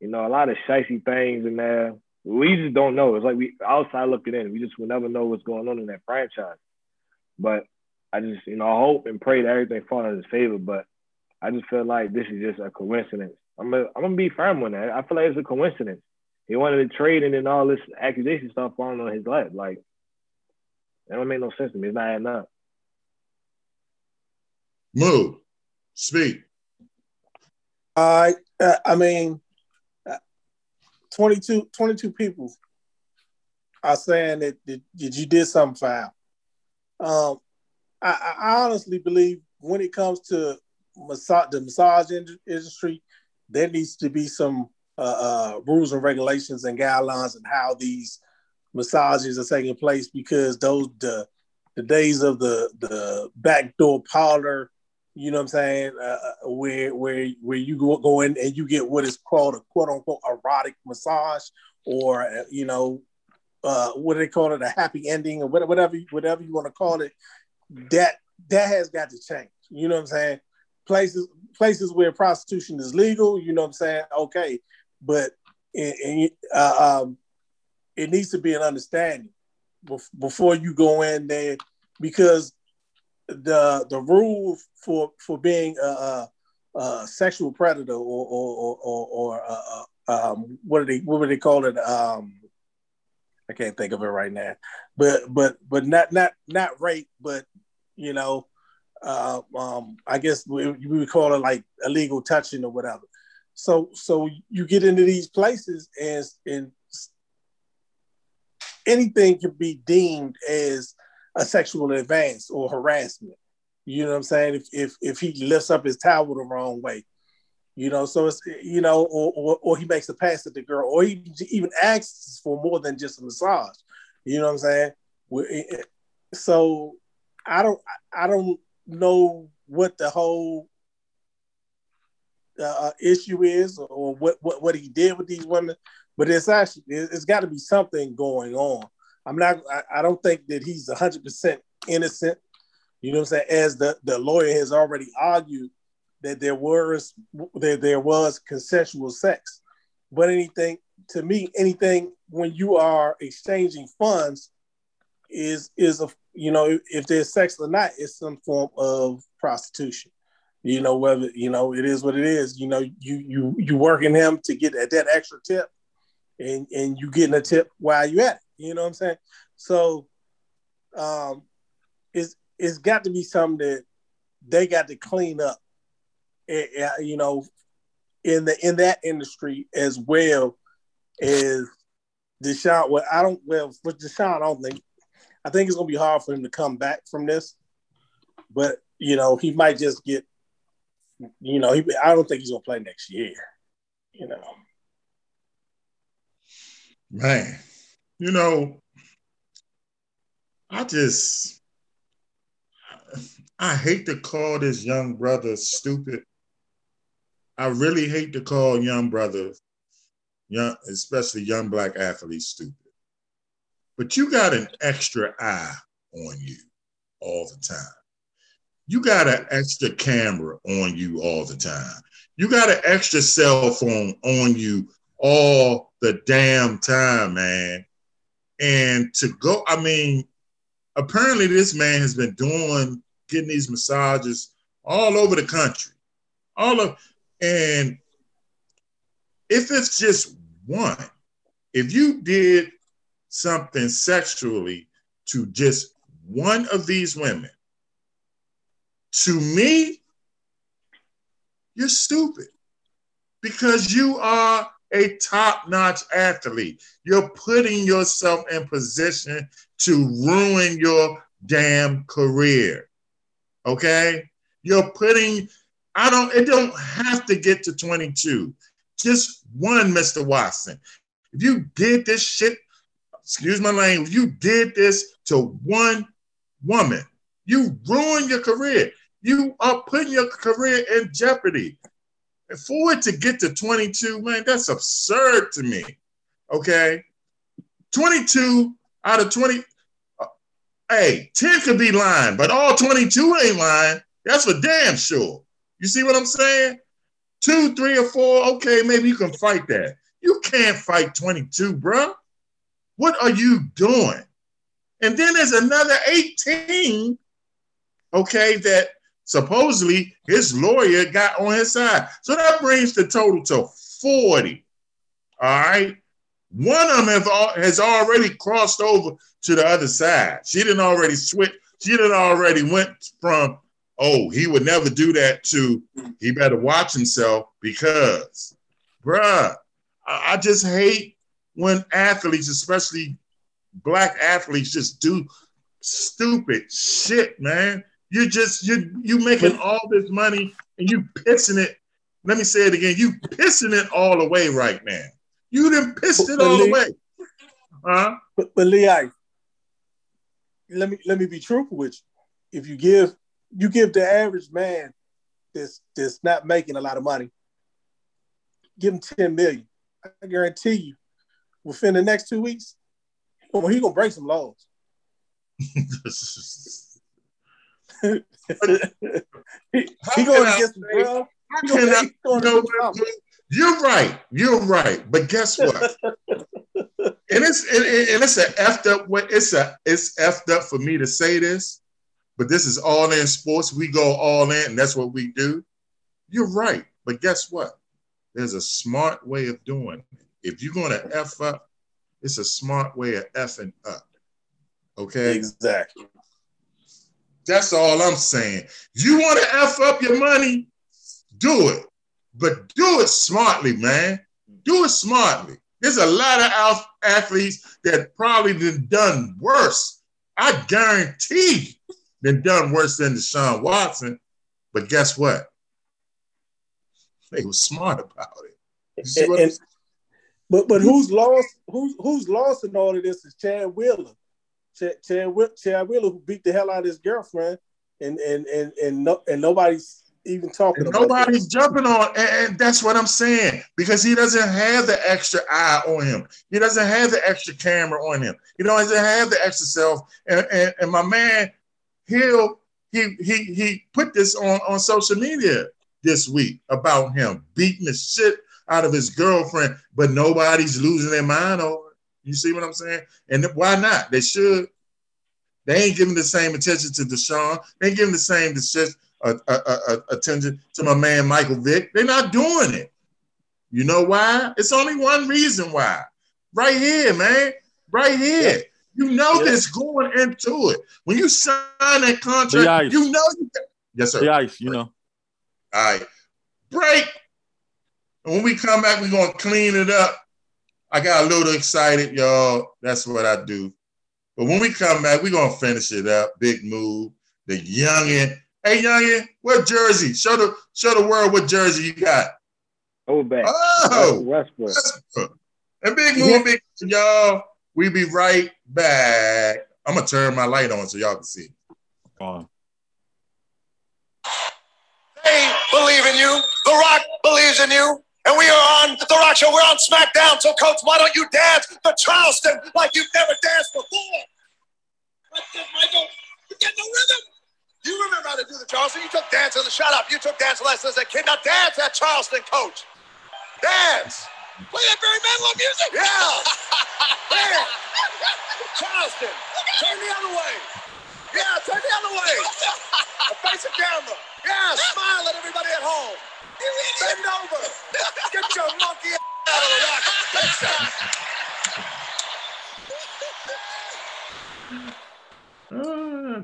Speaker 2: you know a lot of shicey things in there. We just don't know. It's like we outside looking in. We just will never know what's going on in that franchise. But I just you know I hope and pray that everything falls in his favor. But I just feel like this is just a coincidence. I'm gonna, I'm gonna be firm on that. I feel like it's a coincidence. He wanted to trade and then all this accusation stuff falling on his lap. Like that don't make no sense to me. It's not adding up.
Speaker 1: Move. Speak.
Speaker 3: I uh, I mean, uh, 22, 22 people are saying that, that, that you did something foul. Um, I, I honestly believe when it comes to massage, the massage industry, there needs to be some uh, uh, rules and regulations and guidelines and how these massages are taking place because those the the days of the the backdoor parlor, you know what I'm saying, uh, uh, where where where you go, go in and you get what is called a quote unquote erotic massage or uh, you know uh, what do they call it a happy ending or whatever whatever you want to call it that that has got to change. You know what I'm saying? Places places where prostitution is legal, you know what I'm saying? Okay, but in, uh, um, it needs to be an understanding before you go in there because the the rule for for being a, a, sexual predator or or or, or uh, uh, um, what do they what would they call it? Um I can't think of it right now. But but but not not not rape but you know uh, um, I guess we, we would call it like illegal touching or whatever. So so you get into these places and and anything can be deemed as a sexual advance or harassment. You know what I'm saying? If if if he lifts up his towel the wrong way, you know, so it's you know, or or, or he makes a pass at the girl, or he even asks for more than just a massage. You know what I'm saying? So I don't I don't know what the whole uh, issue is or what, what what he did with these women, but it's actually it's got to be something going on. I'm not. I, I don't think that he's 100 percent innocent. You know what I'm saying? As the the lawyer has already argued that there was that there was consensual sex, but anything to me, anything when you are exchanging funds is is a you know if there's sex or not, it's some form of prostitution you know whether you know it is what it is you know you you you working him to get that, that extra tip and and you getting a tip while you at it you know what i'm saying so um it's it's got to be something that they got to clean up eh, eh, you know in the in that industry as well as Deshaun. Well, I don't. Well, with Deshaun, I don't think. I think it's gonna be hard for him to come back from this, but you know he might just get you know, he, I don't think he's gonna play next year. You know,
Speaker 1: man, you know, I just I hate to call this young brother stupid. I really hate to call young brothers, young, especially young black athletes, stupid. But you got an extra eye on you all the time. You got an extra camera on you all the time. You got an extra cell phone on you all the damn time, man. And to go, I mean, apparently this man has been doing getting these massages all over the country. All of and if it's just one, if you did something sexually to just one of these women, to me, you're stupid because you are a top-notch athlete. You're putting yourself in position to ruin your damn career. Okay? You're putting, I don't, it don't have to get to 22. Just one, Mr. Watson. If you did this shit, excuse my language, you did this to one woman, you ruined your career. You are putting your career in jeopardy. And for it to get to 22, man, that's absurd to me. Okay. 22 out of 20, uh, hey, 10 could be lying, but all 22 ain't lying. That's for damn sure. You see what I'm saying? Two, three, or four, okay, maybe you can fight that. You can't fight 22, bro. What are you doing? And then there's another 18, okay, that supposedly his lawyer got on his side. So that brings the total to 40. All right. One of them has already crossed over to the other side. She didn't already switch. She didn't already went from, oh, he would never do that to he better watch himself because, bruh, I just hate when athletes, especially black athletes, just do stupid shit, man. You just you you making all this money and you pissing it. Let me say it again. You pissing it all away right now. You didn't piss it all away. Huh?
Speaker 3: But, but Lee, I, let me let me be truthful with you. If you give you give the average man that's that's not making a lot of money, give him 10 million. I guarantee you, within the next two weeks, well, he gonna break some laws. going to get some bro.
Speaker 1: You're right. You're right. But guess what? and it's and, and it's a effed up way. It's a it's effed up for me to say this, but this is all in sports. We go all in, and that's what we do. You're right. But guess what? There's a smart way of doing it. If you're gonna F up, it's a smart way of effing up. Okay.
Speaker 3: Exactly.
Speaker 1: That's all I'm saying. You want to F up your money? Do it. But do it smartly, man. Do it smartly. There's a lot of athletes that probably done worse. I guarantee been done worse than Deshaun Watson. But guess what? They were smart about it.
Speaker 3: And, and, but but who's lost? Who's who's lost in all of this is Chad Wheeler. Chad, Chad Wheeler who beat the hell out of his girlfriend, and and and and no, and nobody's even talking.
Speaker 1: about Nobody's jumping on, and, and, that's what I'm saying because he doesn't have the extra eye on him. He doesn't have the extra camera on him. He doesn't have the extra self. And, and, and my man Hill, he he he put this on on social media this week about him beating the shit out of his girlfriend, but nobody's losing their mind over you see what I'm saying? And why not? They should. They ain't giving the same attention to Deshaun. They ain't giving the same uh, uh, uh, attention to my man Michael Vick. They're not doing it. You know why? It's only one reason why. Right here, man. Right here. Yeah. You know yeah. this going into it. When you sign that contract, you know you Yes, sir.
Speaker 4: The ice, you know.
Speaker 1: All right. Break. And when we come back, we're gonna clean it up I got a little excited, y'all. That's what I do. But when we come back, we're gonna finish it up. Big move. The youngin. Hey youngin, what jersey? Show the show the world what jersey you got.
Speaker 2: Oh, back.
Speaker 1: Oh, Westbrook. Westbrook. And big move, big y'all. We be right back. I'm gonna turn my light on so y'all can see.
Speaker 4: On.
Speaker 7: They believe in you. The Rock believes in you. And we are on The Rock Show. We're on SmackDown. So, Coach, why don't you dance the Charleston like you've never danced before? Michael, you get no rhythm. You remember how to do the Charleston? You took dance the shut up. You took dance lessons as a kid. Now dance at Charleston, Coach. Dance. Play that Barry Manilow music. Yeah. Charleston. Turn the other way. Yeah, turn the other way. Face the camera. Yeah, smile at everybody at home. Bend over. Get your monkey out
Speaker 4: of the rock.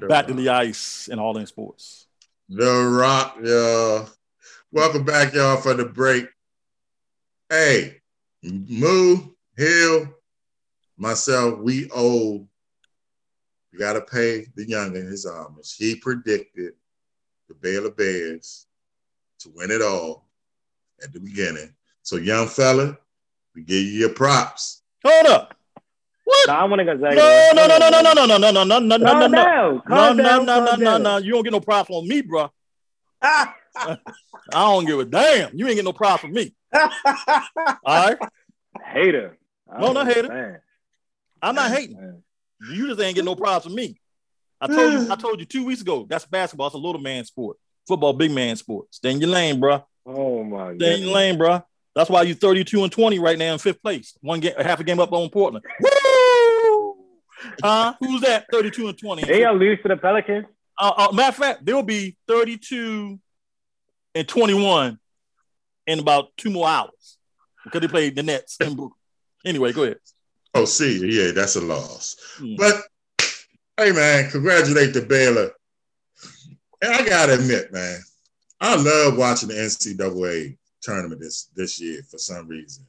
Speaker 4: back to the ice and all in sports.
Speaker 1: The Rock, y'all. Welcome back, y'all, for the break. Hey, Moo, Hill, myself, we owe. You got to pay the youngin his homage. He predicted the Baylor Bears to win it all at the beginning. So, young fella, we give you your props.
Speaker 4: Hold up. What?
Speaker 2: Nah, I want to Gonzaga.
Speaker 4: No, no, no, no, no, no, no, no, no, no, no, no, no,
Speaker 2: Calm
Speaker 4: no, no.
Speaker 2: down.
Speaker 4: No,
Speaker 2: Calm
Speaker 4: no,
Speaker 2: down,
Speaker 4: no, no,
Speaker 2: calm
Speaker 4: no,
Speaker 2: down.
Speaker 4: no. You don't get no props on me, bro. I don't give a damn. You ain't get no props from me. All right.
Speaker 2: Hater. I
Speaker 4: No, not hater.
Speaker 2: understand.
Speaker 4: I'm not hating. You just ain't getting no props from me. I told you, I told you two weeks ago. That's basketball. It's a little man sport. Football, big man sport. Stay in your lane, bro.
Speaker 2: Oh my
Speaker 4: Stay in your lane, bro. That's why you're 32 and 20 right now in fifth place. One game, half a game up on Portland. Woo! Huh? Who's that? 32 and 20.
Speaker 2: They gonna lose to the Pelicans.
Speaker 4: Uh, uh, matter of fact, they'll be 32 and 21 in about two more hours because they played the Nets in Brooklyn. Anyway, go ahead.
Speaker 1: Oh, see, yeah, that's a loss. But hey, man, congratulate the Baylor. And I gotta admit, man, I love watching the NCAA tournament this this year for some reason.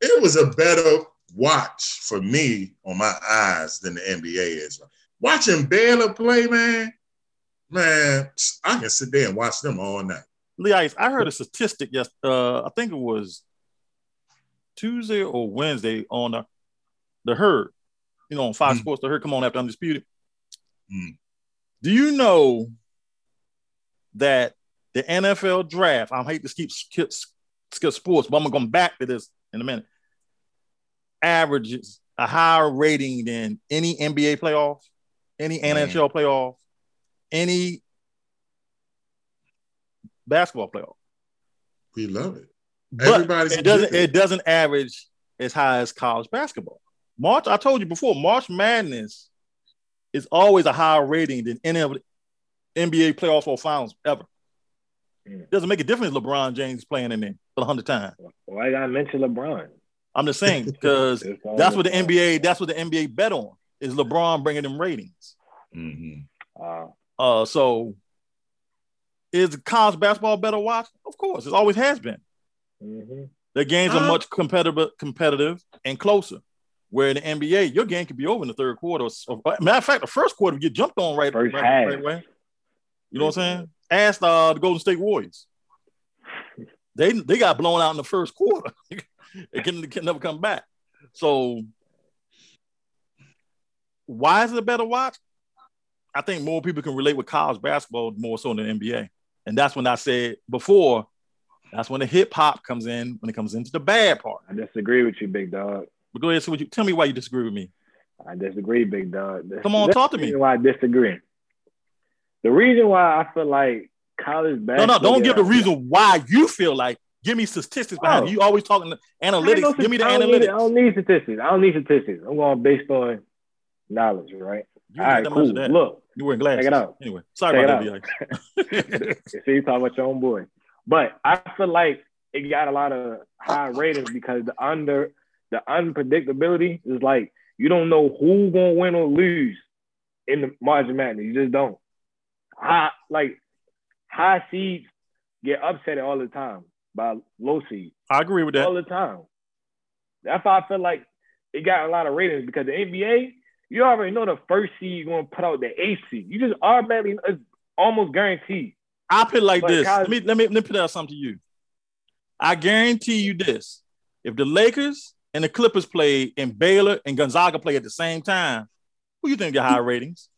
Speaker 1: It was a better watch for me on my eyes than the NBA is. Watching Baylor play, man, man, I can sit there and watch them all night.
Speaker 4: Lee Ice, I heard a statistic yes, uh, I think it was Tuesday or Wednesday on the, the herd, you know, on Fox
Speaker 1: Mm.
Speaker 4: Sports, the herd come on after undisputed.
Speaker 1: Mm.
Speaker 4: Do you know that the NFL draft, I hate to skip, skip, skip sports, but I'm gonna come back to this in a minute, averages a higher rating than any NBA playoff, any
Speaker 1: Mm.
Speaker 4: NHL playoff, any basketball playoff.
Speaker 1: We love it.
Speaker 4: But
Speaker 1: Everybody's
Speaker 4: it doesn't
Speaker 1: addicted.
Speaker 4: it doesn't average as high as college basketball. March, I told you before, March Madness is always a higher rating than any of the NBA playoffs or finals ever.
Speaker 2: Mm.
Speaker 4: Doesn't make a difference LeBron James playing in there for the hundred times.
Speaker 2: Why I gotta mention LeBron?
Speaker 4: I'm just saying because that's what the NBA that's what the NBA bet on is LeBron bringing them ratings.
Speaker 1: Mhm.
Speaker 2: Uh,
Speaker 4: Uh, so is college basketball better watch? Of course, it always has been.
Speaker 2: mhm.
Speaker 4: The games are much competitive, competitive and closer. Where in the NBA, your game could be over in the third quarter. So, matter of fact, the first quarter you get jumped on right, right, right away. You know what I'm saying? Ask uh, the Golden State Warriors. They they got blown out in the first quarter. they can, can never come back. So why is it a better watch? I think more people can relate with college basketball more so than NBA. And that's when I said before, that's when the hip hop comes in, when it comes into the bad part.
Speaker 2: I disagree with you, big dog.
Speaker 4: But go ahead, see what you tell me why you disagree with me.
Speaker 2: I disagree, big dog.
Speaker 4: Come on,
Speaker 2: That's
Speaker 4: talk to me.
Speaker 2: Why I disagree? The reason why I feel like college basketball.
Speaker 4: no, no, don't give the reason why you feel like. Give me statistics behind
Speaker 2: Oh.
Speaker 4: You always talking
Speaker 2: ain't no
Speaker 4: analytics. Give me the
Speaker 2: I don't need- I don't need statistics. I don't need statistics. I'm going based on knowledge, right?
Speaker 4: You
Speaker 2: All right, cool.
Speaker 4: that.
Speaker 2: Look,
Speaker 4: You wearing glasses.
Speaker 2: check it out.
Speaker 4: Anyway, sorry
Speaker 2: Check
Speaker 4: about that,
Speaker 2: see, you talking about your own boy. But I feel like it got a lot of high ratings because the under the unpredictability is like you don't know who gonna win or lose in the March Madness. You just don't. High like high seeds get upset all the time by low seeds
Speaker 4: I agree with that all
Speaker 2: the time. That's why I feel like it got a lot of ratings because the NBA, you already know the first seed going to put out the eighth seed. You just automatically, it's almost guaranteed.
Speaker 4: I put it like
Speaker 2: But
Speaker 4: this.
Speaker 2: college-
Speaker 4: Let me let me let me put out something to you. I guarantee you this: if the Lakers and the Clippers play and Baylor and Gonzaga play at the same time, who you think get higher ratings?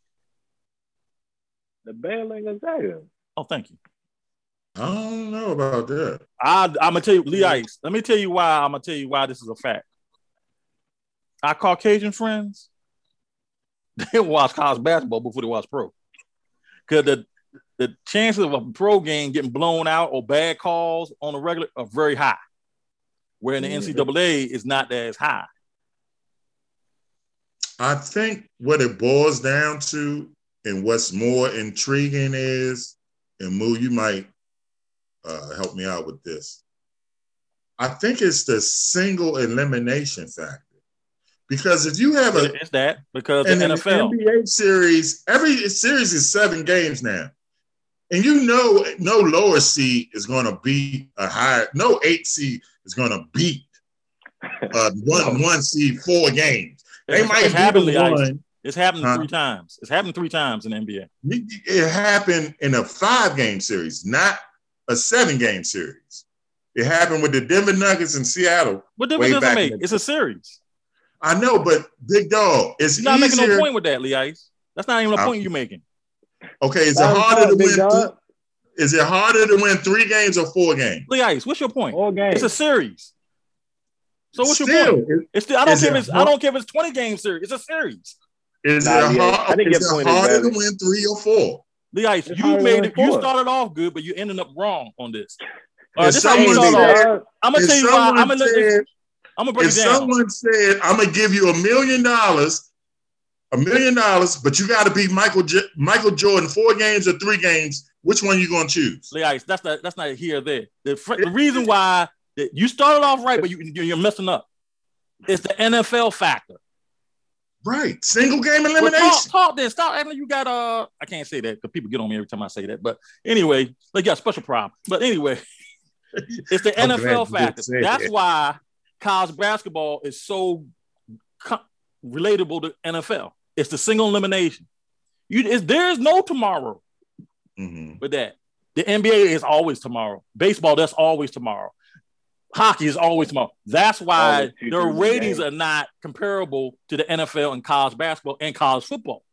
Speaker 2: The Baylor and Gonzaga.
Speaker 4: Oh, thank you.
Speaker 1: I don't know about that.
Speaker 4: I, I'm gonna tell you, Lee Ice. Let me tell you why. I'm gonna tell you why this is a fact. Our Caucasian friends, they watch college basketball before they watch pro, because the the chances of a pro game getting blown out or bad calls on a regular are very high. Where in the. NCAA is not as high.
Speaker 1: I think what it boils down to and what's more intriguing is, and Moo, you might uh, help me out with this. I think it's the single elimination factor. Because if you have a
Speaker 4: It's that because the NFL.
Speaker 1: NBA series, every series is seven games now. And you know no lower seed is gonna beat a higher, no eight seed is gonna beat uh, one one seed four games. They
Speaker 4: It's-
Speaker 1: might
Speaker 4: it's happened,
Speaker 1: the
Speaker 4: Ice.
Speaker 1: one.
Speaker 4: It's happened
Speaker 1: Huh?
Speaker 4: three times. It's happened three times in the NBA.
Speaker 1: It happened in a five game series, not a seven game series. It happened with the Denver Nuggets in Seattle.
Speaker 4: What
Speaker 1: Way
Speaker 4: difference does it make? It's a series.
Speaker 1: I know, but big dog, it's
Speaker 4: You're not making no point with that, Lee Ice. That's not even a point you're making.
Speaker 1: Okay, is it
Speaker 2: That
Speaker 1: harder to win?
Speaker 2: dog.
Speaker 1: Th- is it harder to win three games or four games?
Speaker 4: Lee Ice, what's your point?
Speaker 2: All games.
Speaker 4: It's a series. So what's your
Speaker 1: Still,
Speaker 4: point? It's still, I don't
Speaker 1: is
Speaker 4: care if
Speaker 1: it
Speaker 4: it's I don't care if it's 20 game series. It's a series.
Speaker 1: Is
Speaker 2: Nah,
Speaker 1: it,
Speaker 2: yeah,
Speaker 1: hard,
Speaker 2: I think
Speaker 1: is it
Speaker 2: point is
Speaker 1: harder to win three or four?
Speaker 4: Lee Ice,
Speaker 2: It's
Speaker 4: you made
Speaker 2: than
Speaker 4: it. You started off good, but you ended up wrong on this. All right,
Speaker 1: If
Speaker 4: this is how you
Speaker 1: someone
Speaker 4: start
Speaker 1: said-
Speaker 4: off. I'm gonna tell you why. I'm gonna let
Speaker 1: said-
Speaker 4: I'm gonna break
Speaker 1: if
Speaker 4: it down.
Speaker 1: someone said, "I'm gonna give you a million dollars, a million dollars, but you got to beat Michael J- Michael Jordan four games or three games," which one you gonna choose?
Speaker 4: Lee Ice, that's not that's not here or there. The, fr- the reason why that you started off right, but you you're messing up. It's the NFL factor.
Speaker 1: Right, single game
Speaker 4: Well,
Speaker 1: elimination.
Speaker 4: talk, talk then. Stop acting like you got uh I can't say that because people get on me every time I say that. But anyway, they got a special problem. But anyway, it's the NFL factor. That's
Speaker 1: that.
Speaker 4: why college basketball is so co- relatable to NFL. It's the single elimination. You it's, there is no tomorrow
Speaker 1: Mhm.
Speaker 4: with that. The NBA is always tomorrow. Baseball, that's always tomorrow. Hockey is always tomorrow. That's why
Speaker 2: two,
Speaker 4: their ratings are not comparable to the NFL and college basketball and college football.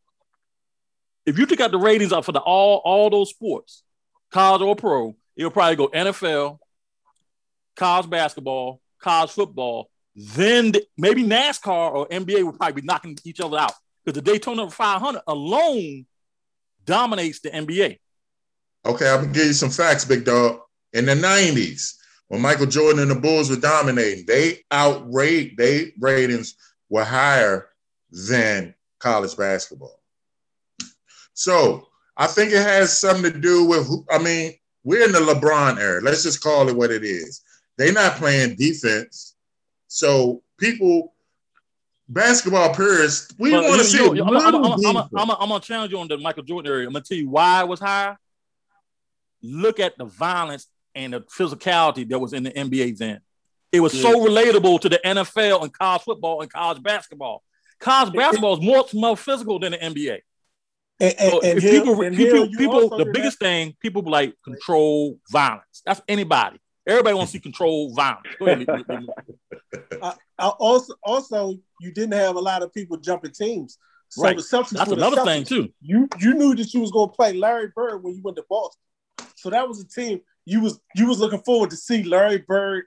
Speaker 4: If you took out the ratings up for the all all those sports, college or pro, it'll probably go NFL, college basketball, college football, then the- maybe NASCAR or NBA would probably be knocking each other out because the Daytona 500 alone dominates the NBA.
Speaker 1: Okay, I'm gonna give you some facts, big dog. In the '90s, when Michael Jordan and the Bulls were dominating, they outrate they ratings were higher than college basketball. So I think it has something to do with. who- I mean, we're in the LeBron era. Let's just call it what it is. They're not playing defense, so people. Basketball purists, we want to see.
Speaker 4: you- I'm gonna challenge you on the Michael Jordan area. I'm gonna tell you why it was high. Look at the violence and the physicality that was in the NBA then. It was so relatable to the NFL and college football and college basketball. College basketball is more, more physical than the NBA.
Speaker 3: And, and,
Speaker 4: So
Speaker 3: and
Speaker 4: if
Speaker 3: here-
Speaker 4: people, people,
Speaker 3: here you
Speaker 4: people,
Speaker 3: also
Speaker 4: the biggest thing, people like control violence. That's anybody. Everybody wants to see control violence. Ahead.
Speaker 3: I, I also, also, you didn't have a lot of people jumping teams. So
Speaker 4: Right.
Speaker 3: the Celtics
Speaker 4: That's
Speaker 3: were the
Speaker 4: another thing too.
Speaker 3: You you knew that you was going to play Larry Bird when you went to Boston. So that was a team you was you was looking forward to see Larry Bird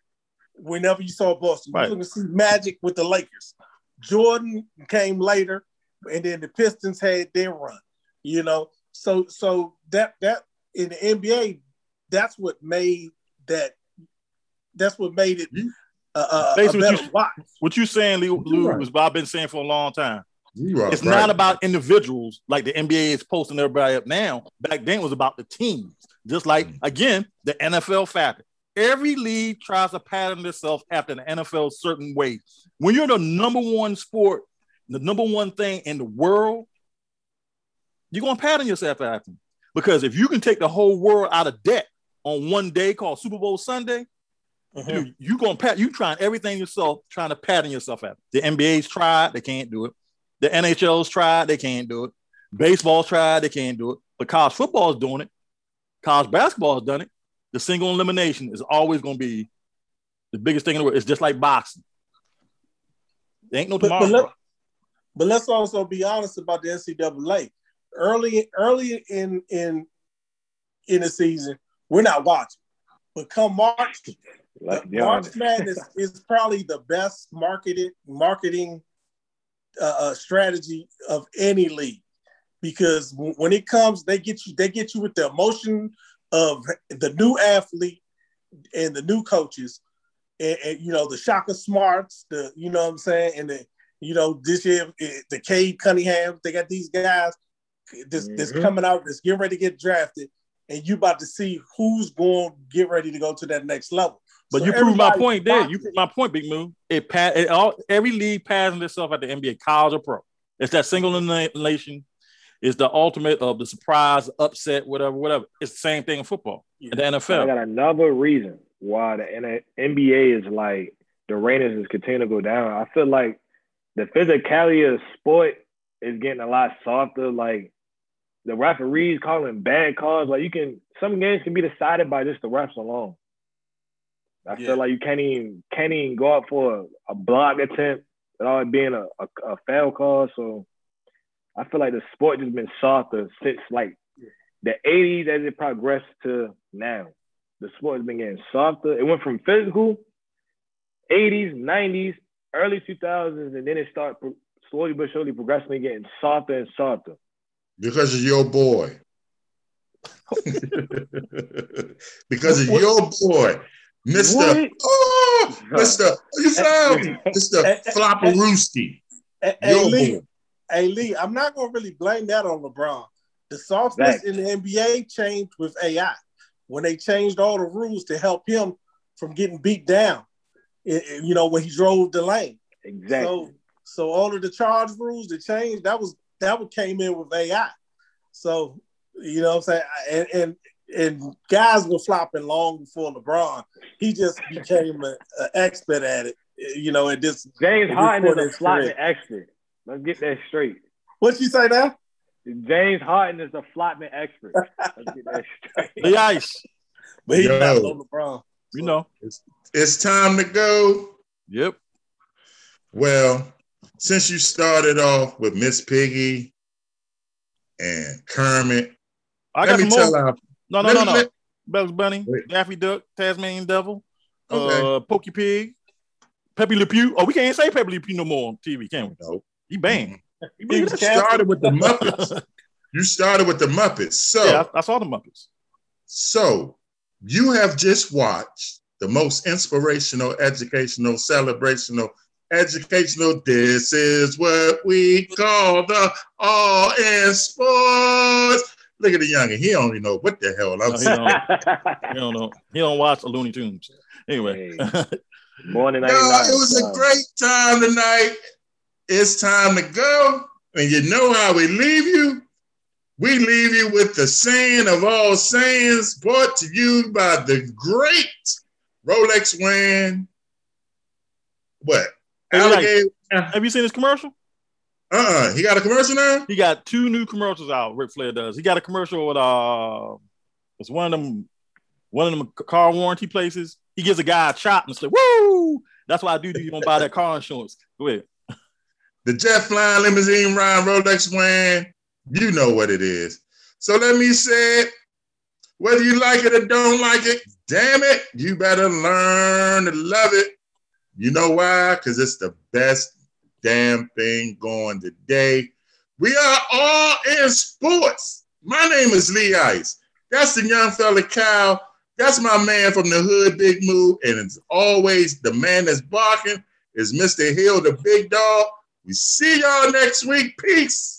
Speaker 3: whenever you saw Boston. You
Speaker 4: Right.
Speaker 3: was looking to see Magic with the Lakers. Jordan came later, and then the Pistons had their run. You know, so so that that in the NBA, that's what made that. That's what made it uh, uh, a
Speaker 4: Basically, what you-
Speaker 3: watch.
Speaker 4: What you saying, Lou, Lou
Speaker 1: right.
Speaker 4: is what I've been saying for a long time.
Speaker 1: You are
Speaker 4: It's
Speaker 1: right.
Speaker 4: not about individuals like the NBA is posting everybody up now. Back then it was about the teams. Just like again, the NFL factor. Every league tries to pattern itself after the NFL certain way. When you're the number one sport, the number one thing in the world, you're gonna pattern yourself after. them. Because if you can take the whole world out of debt on one day called Super Bowl Sunday,
Speaker 3: Mhm.
Speaker 4: you you gonna pat you trying everything yourself, trying to pattern yourself after. The NBA's tried, they can't do it. The NHL's tried, they can't do it. Baseball's tried, they can't do it. But college football is doing it. College basketball has done it. The single elimination is always going to be the biggest thing in the world. It's just like boxing. There ain't no
Speaker 3: But,
Speaker 4: tomorrow.
Speaker 3: but, let, but let's also be honest about the NCAA. Early, early in in in the season, we're not watching. But come March,
Speaker 2: Let's
Speaker 3: March. Madness is probably the best marketed marketing uh, strategy of any league because when it comes, they get you. They get you with the emotion of the new athlete and the new coaches, and, and, you know the Shaka Smarts, the you know what I'm saying, and the you know this year eh, the Cade Cunningham. They got these guys this this
Speaker 2: Mhm.
Speaker 3: coming out, that's getting ready to get drafted, and you about to see who's going to get ready to go to that next level.
Speaker 4: But
Speaker 3: So
Speaker 4: you proved my point there. You proved my point, Big Move. It, pa- it all every league patterns itself at the NBA, college or pro. It's that single elimination. It's the ultimate of the surprise, upset, whatever, whatever. It's the same thing in football and the NFL.
Speaker 2: I got another reason why the NBA is like the ratings is continuing to go down. I feel like the physicality of sport is getting a lot softer. Like the referees calling bad calls. Like you can some games can be decided by just the refs alone. I
Speaker 3: Yeah.
Speaker 2: feel like you can't even can't even go up for a, a block attempt without it being a, a, a foul call. So I feel like the sport just been softer since like the 80s as it progressed to now. The sport has been getting softer. It went from physical 80s, 90s, early 2000s, and then it started pro- slowly but surely progressively getting softer and softer.
Speaker 1: Because of your boy. because of your boy, Mr.
Speaker 2: What?
Speaker 1: Oh, Mr. You found me, Mr. Flopperooski.
Speaker 3: Hey, hey, Lee,
Speaker 1: boy.
Speaker 3: hey Lee, I'm not gonna really blame that on LeBron. The softness
Speaker 2: Facts.
Speaker 3: in the NBA changed with AI when they changed all the rules to help him from getting beat down. you know when he drove the lane.
Speaker 2: Exactly.
Speaker 3: So so all of the charge rules that changed that was that what came in with AI. So you know what I'm saying and and, and guys were flopping long before LeBron. He just became an expert at it. You know, at this
Speaker 2: James
Speaker 3: It
Speaker 2: Harden is
Speaker 3: recorded
Speaker 2: a flopping expert. Let's get that straight.
Speaker 3: what you say now?
Speaker 2: James Harden is a flopping expert. Let's get that straight.
Speaker 4: The ice.
Speaker 3: But he's
Speaker 1: Yo.
Speaker 3: not no LeBron.
Speaker 4: You know.
Speaker 1: It's time to go.
Speaker 4: Yep.
Speaker 1: Well, since you started off with Miss Piggy and Kermit,
Speaker 4: I
Speaker 1: let
Speaker 4: got
Speaker 1: me tell
Speaker 4: more.
Speaker 1: our
Speaker 4: No, no,
Speaker 1: let
Speaker 4: no, no.
Speaker 1: let-
Speaker 4: Bugs Bunny,
Speaker 1: Wait.
Speaker 4: Daffy Duck, Tasmanian Devil,
Speaker 1: Okay.
Speaker 4: uh, Porky Pig, Pepe Le Pew. Oh, we can't say Pepe Le Pew no more on TV, can we?
Speaker 1: No.
Speaker 4: He banned. You
Speaker 3: He
Speaker 4: believe
Speaker 3: was
Speaker 4: that?
Speaker 1: started with the Muppets. you started with the Muppets. So
Speaker 4: Yeah, I, I saw the Muppets.
Speaker 1: So you have just watched the most inspirational, educational, celebrational, educational. This is what we call the all in sports. Look at the youngin. He don't even know what the hell I'm
Speaker 4: No, he
Speaker 1: saying.
Speaker 4: don't. He don't know. He don't watch Looney Tunes. Anyway,
Speaker 2: Born in
Speaker 1: No, it was a great time tonight. It's time to go. And you know how we leave you? We leave you with the saying of all sayings brought to you by the great Rolex wearing what?
Speaker 4: Hey, like-
Speaker 1: Alligator.
Speaker 4: have you seen this commercial?
Speaker 1: Uh-uh. He got a commercial now?
Speaker 4: He got two new commercials out. Ric Flair does. He got a commercial with uh, it's one of them, one of them car warranty places. He gives a guy a chop and say, "Woo!" That's why I do. do You don't buy that car insurance. Go ahead.
Speaker 1: The jet flying limousine ride Rolex wearing. You know what it is. So let me say it. Whether you like it or don't like it, damn it, you better learn to love it. You know why? Because it's the best damn thing going today. We are all in sports. My name is Lee Ice. That's the young fella Kyle. That's my man from the hood, Big Move. And it's always the man that's barking is Mr. Hill, the big dog. We see y'all next week. Peace.